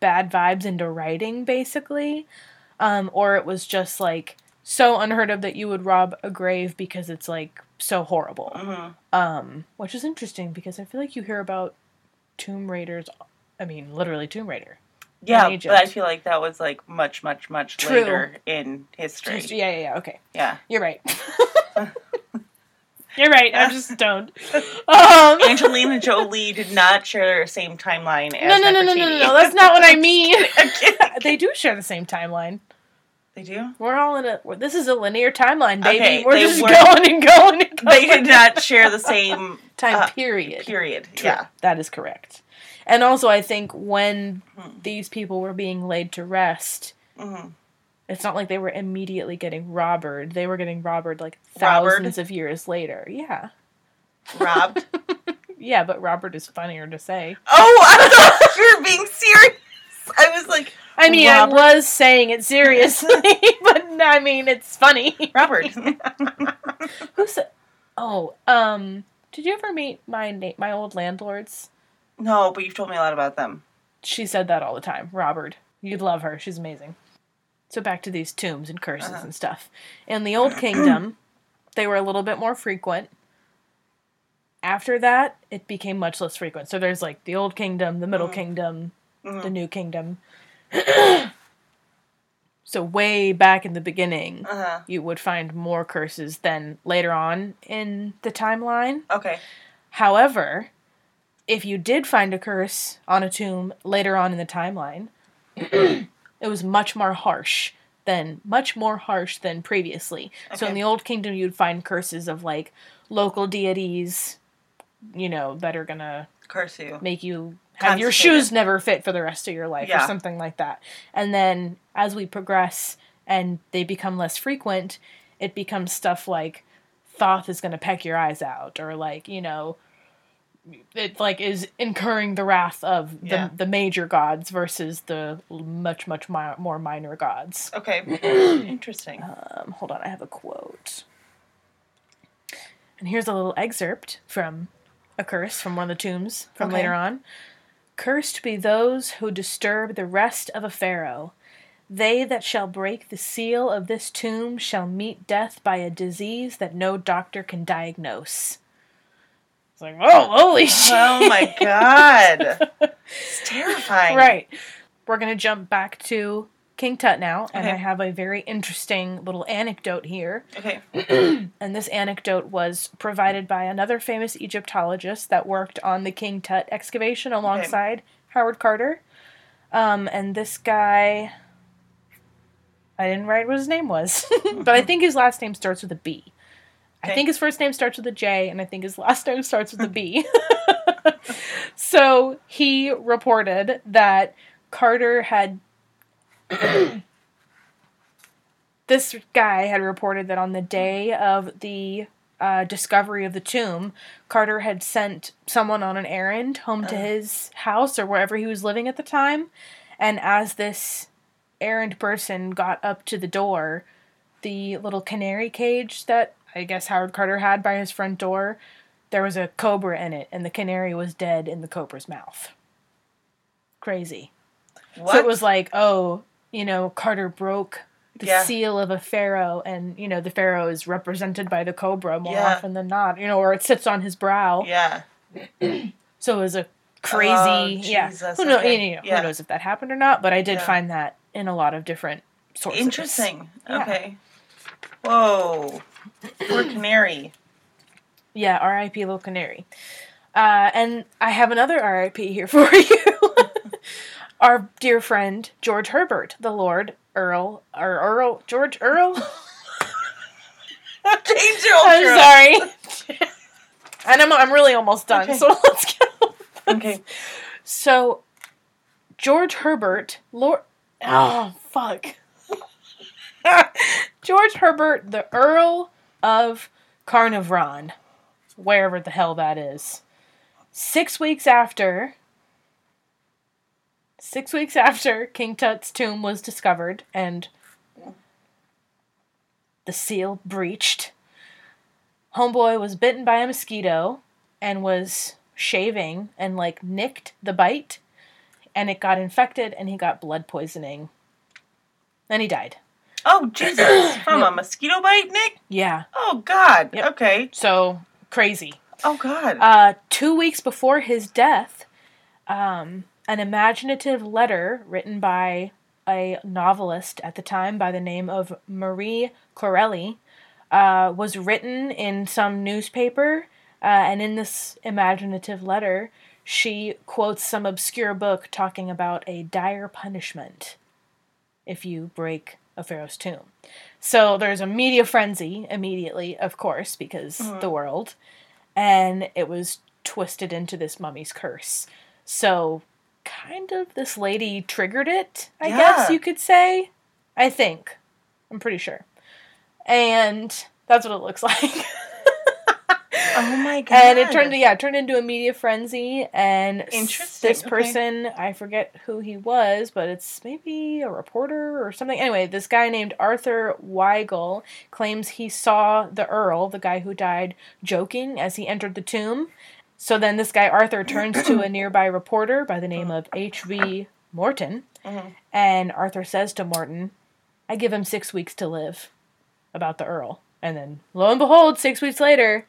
bad vibes into writing, basically, um, or it was just like so unheard of that you would rob a grave because it's like so horrible. hmm Um, which is interesting because I feel like you hear about tomb raiders. I mean, literally Tomb Raider. Yeah, but I feel like that was like much, much, much True. later in history. Yeah, yeah, yeah. Okay, Yeah. you're right. *laughs* *laughs* you're right. I'm just stoned. *laughs* Um, Angelina Jolie did not share the same timeline as no, no, no, no, no, no, no. That's not what I mean. They do share the same timeline. They do? We're all in a. This is a linear timeline, baby. Okay, we're just were- going and going and going. They did not share the same *laughs* time uh, period. period. True. Yeah. That is correct. And also, I think when Hmm. these people were being laid to rest, hmm it's not like they were immediately getting robbered. They were getting robbered like thousands of years later. Yeah. Robbed. *laughs* Yeah, but Robert is funnier to say. oh, I thought you were being serious. *laughs* I was like, I mean, Robert? I was saying it seriously, *laughs* but I mean, it's funny. Robert. *laughs* Who said? Oh, um, did you ever meet my na- my old landlords? no, but you've told me a lot about them. She said that all the time. Robert, you'd love her. She's amazing. So back to these tombs and curses Uh-huh. and stuff. In the Old Kingdom, *clears throat* they were a little bit more frequent. After that, it became much less frequent. So there's like the Old Kingdom, the Middle Mhm. Kingdom, the Mhm. New Kingdom. *clears throat* so way back in the beginning, Uh-huh. you would find more curses than later on in the timeline. Okay. However, if you did find a curse on a tomb later on in the timeline, *clears throat* it was much more harsh than much more harsh than previously. So in the old kingdom you'd find curses of like local deities, you know, that are gonna Curse you. make you have your shoes never fit for the rest of your life Yeah. or something like that. And then as we progress and they become less frequent, it becomes stuff like Thoth is going to peck your eyes out or like, you know, it like is incurring the wrath of the, Yeah. the major gods versus the much much mi- more minor gods. Okay. *clears throat* Interesting. Um, hold on, I have a quote. And here's a little excerpt from a curse from one of the tombs from Okay. later on. Cursed be those who disturb the rest of a pharaoh. They that shall break the seal of this tomb shall meet death by a disease that no doctor can diagnose. It's like, oh, holy oh shit. Oh my god. *laughs* It's terrifying. Right. We're going to jump back to King Tut now, and Okay. I have a very interesting little anecdote here. Okay. *clears throat* And this anecdote was provided by another famous Egyptologist that worked on the King Tut excavation alongside Howard Carter. Um, and this guy, I didn't write what his name was, *laughs* but I think his last name starts with a B. I Okay. think his first name starts with a J, and I think his last name starts with a B. *laughs* so he reported that Carter had. *coughs* this guy had reported that on the day of the uh, discovery of the tomb, Carter had sent someone on an errand home to Uh. his house or wherever he was living at the time. And as this errand person got up to the door, the little canary cage that I guess Howard Carter had by his front door, there was a cobra in it, and the canary was dead in the cobra's mouth. Crazy. What? So it was like, oh, you know, Carter broke the Yeah. seal of a pharaoh, and you know the pharaoh is represented by the cobra more Yeah. often than not, you know, or it sits on his brow. yeah. *clears throat* So it was a crazy, Oh, yeah. Jesus, Who, know, okay. you know, Yeah. who knows if that happened or not? But I did find that in a lot of different sources. Interesting. Okay. Whoa. Poor canary. Yeah, R.I.P. Little Canary. Uh, and I have another R.I.P. here *laughs* for you. Our dear friend George Herbert, the Lord Earl, or Earl George Earl. *laughs* Change your I'm sorry. and I'm I'm really almost done. Okay. So *laughs* let's go. Okay. So George Herbert, Lord. Oh fuck. *laughs* George Herbert, the Earl of Carnarvon, wherever the hell that is. Six weeks after. Six weeks after King Tut's tomb was discovered and the seal breached, Homeboy was bitten by a mosquito and was shaving and like nicked the bite and it got infected and he got blood poisoning. Then he died. Oh Jesus! *clears throat* From a mosquito bite, Nick? Yeah. Oh God. Yep. Okay. So crazy. Oh God. Uh, two weeks before his death, um, an imaginative letter written by a novelist at the time by the name of Marie Corelli uh, was written in some newspaper. Uh, and in this imaginative letter, she quotes some obscure book talking about a dire punishment if you break a pharaoh's tomb. So there's a media frenzy immediately, of course, because the world and it was twisted into this mummy's curse. So, kind of this lady triggered it, I Yeah. guess you could say. I think. I'm pretty sure. And that's what it looks *laughs* like. oh my God. and it turned yeah, it turned into a media frenzy and Interesting, this okay. person, I forget who he was, but it's maybe a reporter or something. Anyway, this guy named Arthur Weigall claims he saw the earl, the guy who died, joking as he entered the tomb. So then this guy Arthur turns to a *clears throat* nearby reporter by the name of H.V. Morton, Mhm. and Arthur says to Morton, I give him six weeks to live about the Earl. And then lo and behold, six weeks later.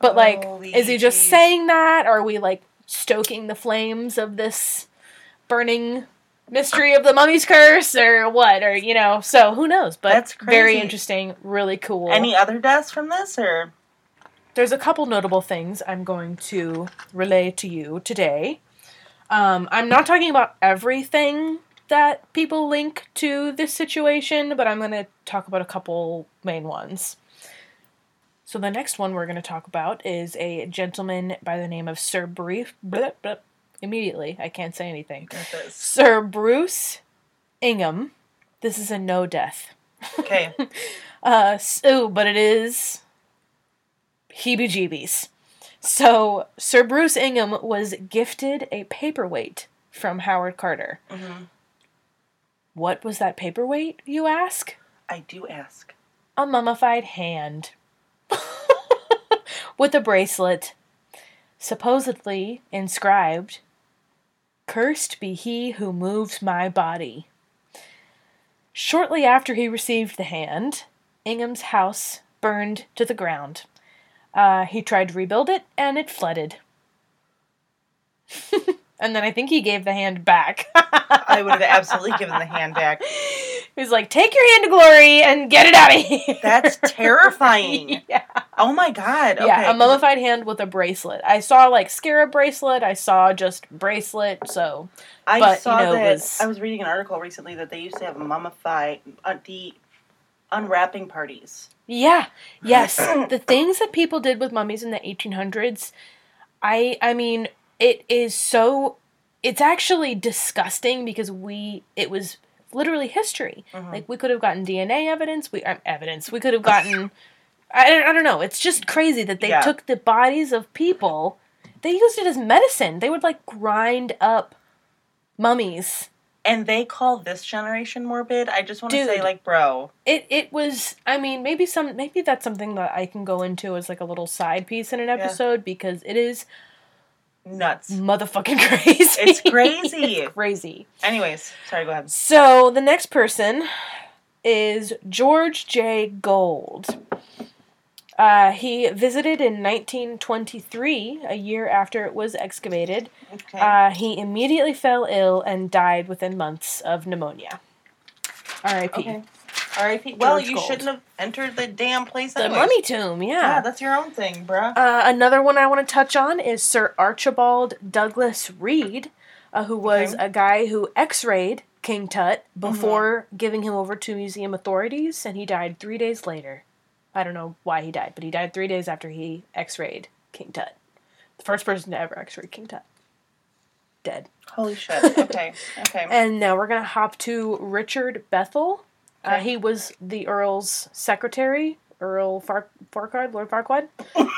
But like, Holy is he just jeez. saying that? Or are we like stoking the flames of this burning mystery of the mummy's curse or what? Or, you know, so who knows? But That's very interesting, really cool. Any other deaths from this, or There's a couple notable things I'm going to relay to you today. Um, I'm not talking about everything that people link to this situation, but I'm going to talk about a couple main ones. So the next one we're going to talk about is a gentleman by the name of Sir Brief. Bleh, bleh, immediately, I can't say anything. Sir Bruce Ingham. This is a no death. okay, *laughs* Uh, so, but it is heebie jeebies. So, Sir Bruce Ingham was gifted a paperweight from Howard Carter. Mhm. What was that paperweight, you ask? I do ask. A mummified hand. *laughs* With a bracelet, supposedly inscribed, Cursed be he who moves my body. Shortly after he received the hand, Ingham's house burned to the ground. Uh, he tried to rebuild it, and it flooded. *laughs* and then I think he gave the hand back. I would have absolutely given the hand back. *laughs* He's like, take your hand to glory and get it out of here. That's terrifying. *laughs* yeah. Oh my god. Okay. Yeah, a mummified hand with a bracelet. I saw like scarab bracelet. I saw just bracelet. So I but, you saw know, that. was- I was reading an article recently that they used to have a mummified uh, the unwrapping parties. yeah, yes, *clears throat* the things that people did with mummies in the 1800s. I I mean, it is so. It's actually disgusting because we it was literally history. Mhm. Like we could have gotten DNA evidence. We uh, evidence. We could have gotten. I, don't- I don't know. It's just crazy that they Yeah. took the bodies of people. They used it as medicine. They would like grind up mummies. And they call this generation morbid. I just want to say, like, bro, It it was. I mean, maybe some. Maybe that's something that I can go into as like a little side piece in an episode because it is nuts. motherfucking *laughs* crazy. It's crazy. *laughs* it's crazy. Anyways, sorry. Go ahead. So the next person is George J. Gould. Uh, he visited in 1923, a year after it was excavated. Okay. Uh, he immediately fell ill and died within months of pneumonia. R.I.P. okay. R.I.P. Well, George you Gould. shouldn't have entered the damn place. The anyways. mummy tomb, Yeah, yeah. that's your own thing, bruh. Uh, another one I want to touch on is Sir Archibald Douglas Reid, uh, who was Okay. a guy who x-rayed King Tut before giving him over to museum authorities, and he died three days later. I don't know why he died, but he died three days after he x-rayed King Tut. The first person to ever x-ray King Tut. Dead. Holy shit. *laughs* Okay. Okay. And now we're gonna hop to Richard Bethell. Uh, Okay. he was the Earl's secretary, Earl Far- Farquaad, Lord Farquaad. *laughs*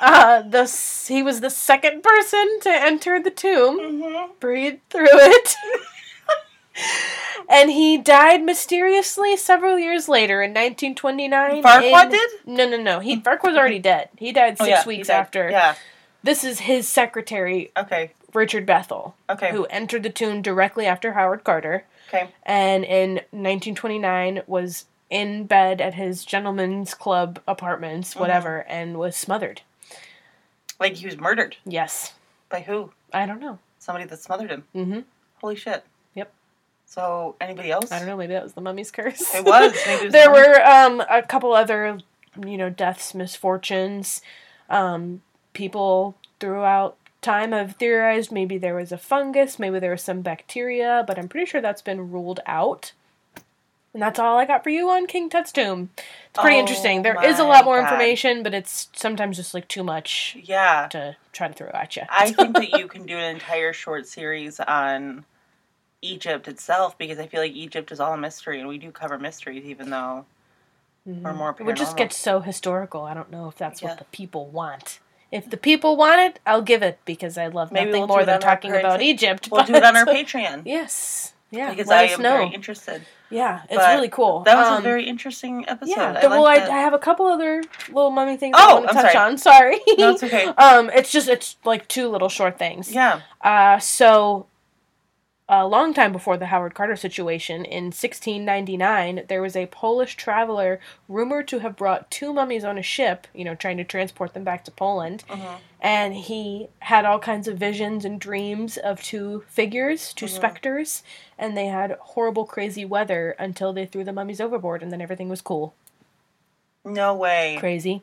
uh, the he was the second person to enter the tomb, mm-hmm. breathe through it, *laughs* and he died mysteriously several years later in 1929. Farquaad in- did? No, no, no. He Farquaad was already dead. He died Oh, six yeah, weeks after. Yeah. This is his secretary, Okay. Richard Bethell, Okay. who entered the tomb directly after Howard Carter Okay. and in 1929 was in bed at his gentleman's club apartments, Mm-hmm. whatever, and was smothered. Like he was murdered Yes, by who? I don't know. Somebody that smothered him. hmm Holy shit. So anybody else? I don't know. Maybe that was the mummy's curse. It was. Maybe it was *laughs* there the were um, a couple other, you know, deaths, misfortunes. Um, people throughout time have theorized maybe there was a fungus, maybe there was some bacteria, but I'm pretty sure that's been ruled out. And that's all I got for you on King Tut's tomb. It's pretty Oh interesting. There is a lot more God. information, but it's sometimes just like too much Yeah. to try to throw at you. I think that *laughs* you can do an entire short series on Egypt itself because I feel like Egypt is all a mystery and we do cover mysteries even though we're more It would just paranormal. get so historical. I don't know if that's Yeah. what the people want. If the people want it, I'll give it because I love Maybe nothing we'll more than talking about Egypt. We'll do it on our Patreon. *laughs* Yes. Yeah. Because I am know. very interested. yeah, it's But really cool. That was Um, a very interesting episode. yeah. I well, I. I have a couple other little mummy things Oh, I want to I'm touch sorry. on. Sorry. No, it's okay. *laughs* um, it's just it's like two little short things. Yeah. Uh, so, a long time before the Howard Carter situation, in 1699, there was a Polish traveler rumored to have brought two mummies on a ship, you know, trying to transport them back to Poland. Mhm. And he had all kinds of visions and dreams of two figures, 2 Mhm. specters, and they had horrible, crazy weather until they threw the mummies overboard, and then everything was cool. No way. Crazy.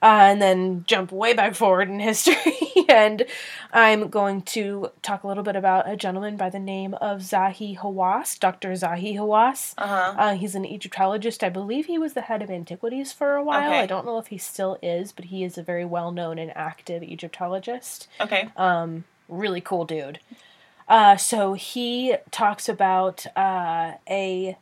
Uh, and then jump way back forward in history, *laughs* and I'm going to talk a little bit about a gentleman by the name of Zahi Hawass, Dr. Zahi Hawass. Uh huh. Uh, he's an Egyptologist. I believe he was the head of antiquities for a while. Okay. I don't know if he still is, but he is a very well known and active Egyptologist. Okay. Um, really cool dude. Uh, so he talks about uh, a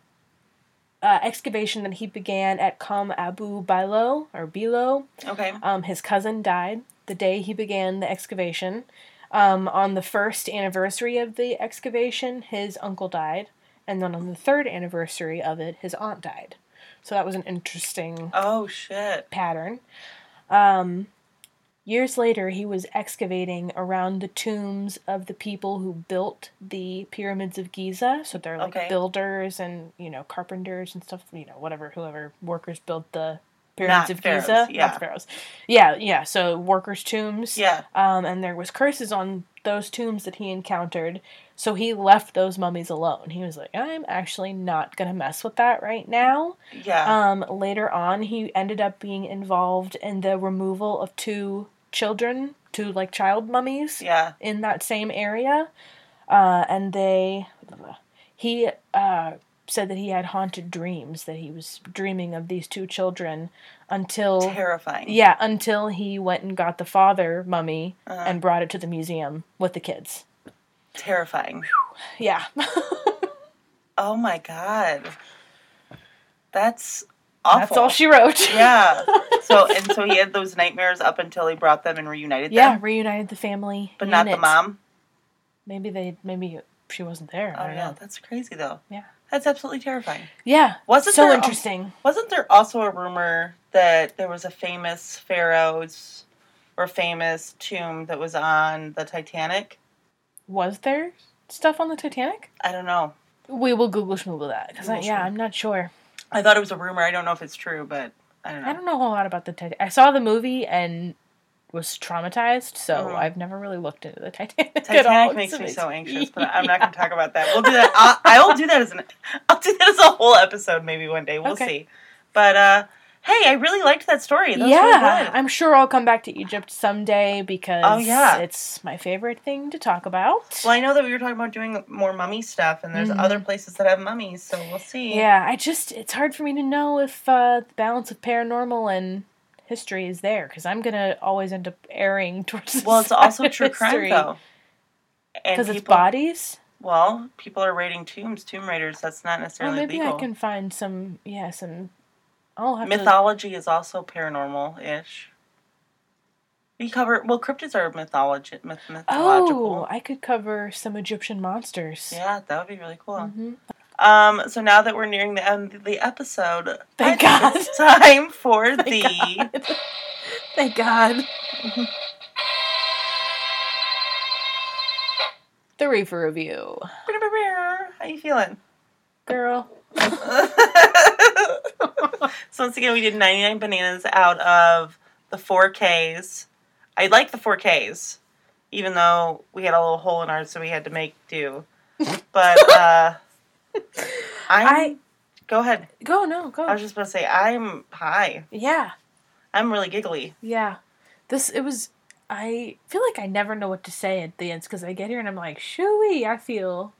uh, excavation that he began at Kom Abu Billo or Bilo. Okay. Um, his cousin died the day he began the excavation. Um, on the first anniversary of the excavation, his uncle died, and then on the third anniversary of it, his aunt died. So that was an interesting Oh shit. pattern. Um, years later, he was excavating around the tombs of the people who built the pyramids of Giza. So they're like Okay. builders and you know carpenters and stuff. You know whatever whoever workers built the pyramids Not of pharaohs, Giza. yeah. Not pharaohs. Yeah, yeah. So workers' tombs. Yeah. Um, and there was curses on those tombs that he encountered. So he left those mummies alone. He was like, I'm actually not going to mess with that right now. Yeah. Um, later on, he ended up being involved in the removal of two children, to like child mummies yeah. in that same area. Uh, and they, he uh, said that he had haunted dreams, that he was dreaming of these two children until, Terrifying. yeah, until he went and got the father mummy Uh-huh. and brought it to the museum with the kids. Terrifying. Yeah. *laughs* Oh my god. That's awful. That's all she wrote. Yeah. *laughs* So and so he had those nightmares up until he brought them and reunited Yeah, them. Yeah, reunited the family. But not the mom. Maybe they, maybe she wasn't there. I Oh don't yeah, know. that's crazy though. Yeah. That's absolutely terrifying. Yeah. Wasn't so interesting. Wasn't there also a rumor that there was a famous pharaoh's or famous tomb that was on the Titanic? Was there stuff on the Titanic? I don't know. We will Google schmoogle that because yeah. I'm not sure. I thought it was a rumor. I don't know if it's true, but I don't know. I don't know a whole lot about the Titanic. I saw the movie and was traumatized, so Mhm. I've never really looked into the Titanic. *laughs* at all. Titanic makes It's me so anxious, but I'm not going to talk about that. We'll do that. I'll, I will do that as an. I'll do that as a whole episode maybe one day. We'll Okay. see. But uh, hey, I really liked that story. That was yeah, really good. I'm sure I'll come back to Egypt someday because Oh, yeah. it's my favorite thing to talk about. Well, I know that we were talking about doing more mummy stuff, and there's Mhm. other places that have mummies, so we'll see. Yeah, I just it's hard for me to know if uh, the balance of paranormal and history is there because I'm gonna always end up erring *laughs* towards. the Well, it's also true crime history. though. Because it's bodies. Well, people are raiding tombs, tomb raiders. That's not Well, necessarily maybe legal. I can find some. Yeah, some. To. Mythology is also paranormal-ish. We cover well, cryptids are mythology, myth, mythological. Oh, I could cover some Egyptian monsters. Yeah, that would be really cool. hmm Um, so now that we're nearing the end of the episode, Thank God. it's time for *laughs* Thank the God. Thank God. the Reefer review, How you feeling? girl. *laughs* *laughs* so once again, we did 99 bananas out of the 4Ks. I like the 4Ks, even though we had a little hole in ours, so we had to make do. *laughs* But uh, I'm, I go ahead. go no go. I was just about to say I'm high. yeah, I'm really giggly. yeah. This it was. I feel like I never know what to say at the end because I get here and I'm like, shooey. I feel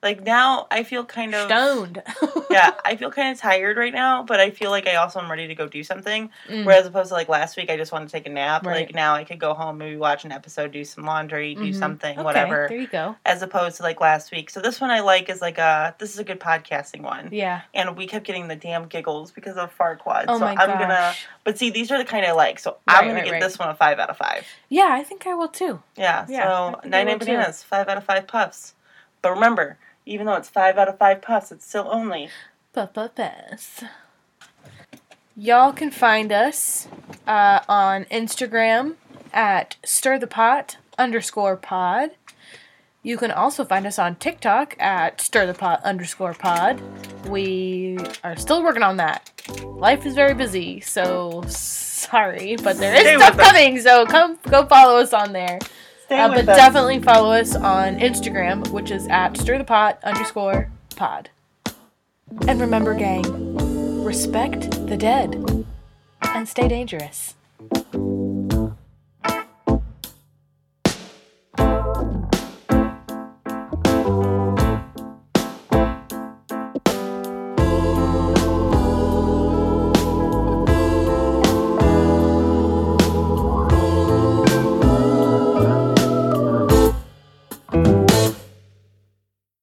Like now, I feel kind of stoned. *laughs* yeah, I feel kind of tired right now, but I feel like I also am ready to go do something. Mm. Whereas opposed to like last week, I just wanted to take a nap. Right. Like now, I could go home, maybe watch an episode, do some laundry, do Mhm. something, Okay, whatever. There you go. As opposed to like last week. So this one I like is like a this is a good podcasting one. Yeah. And we kept getting the damn giggles because of Farquaad. Oh so my I'm gosh. gonna. But see, these are the kind I like. So I'm gonna right, give right. this one a five out of five. Yeah, I think I will too. Yeah. Yeah, so nine nine bananas, five out of five puffs. But remember, even though it's five out of five puffs, it's still only Papas. Y'all can find us uh, on Instagram at stir the pot underscore pod. You can also find us on TikTok at stir the pot underscore pod. We are still working on that. Life is very busy, so sorry, but there is Stay stuff coming. So come go follow us on there. Stay Uh, but us. definitely follow us on Instagram, which is at stir the pot underscore pod. And remember, gang, respect the dead and stay dangerous.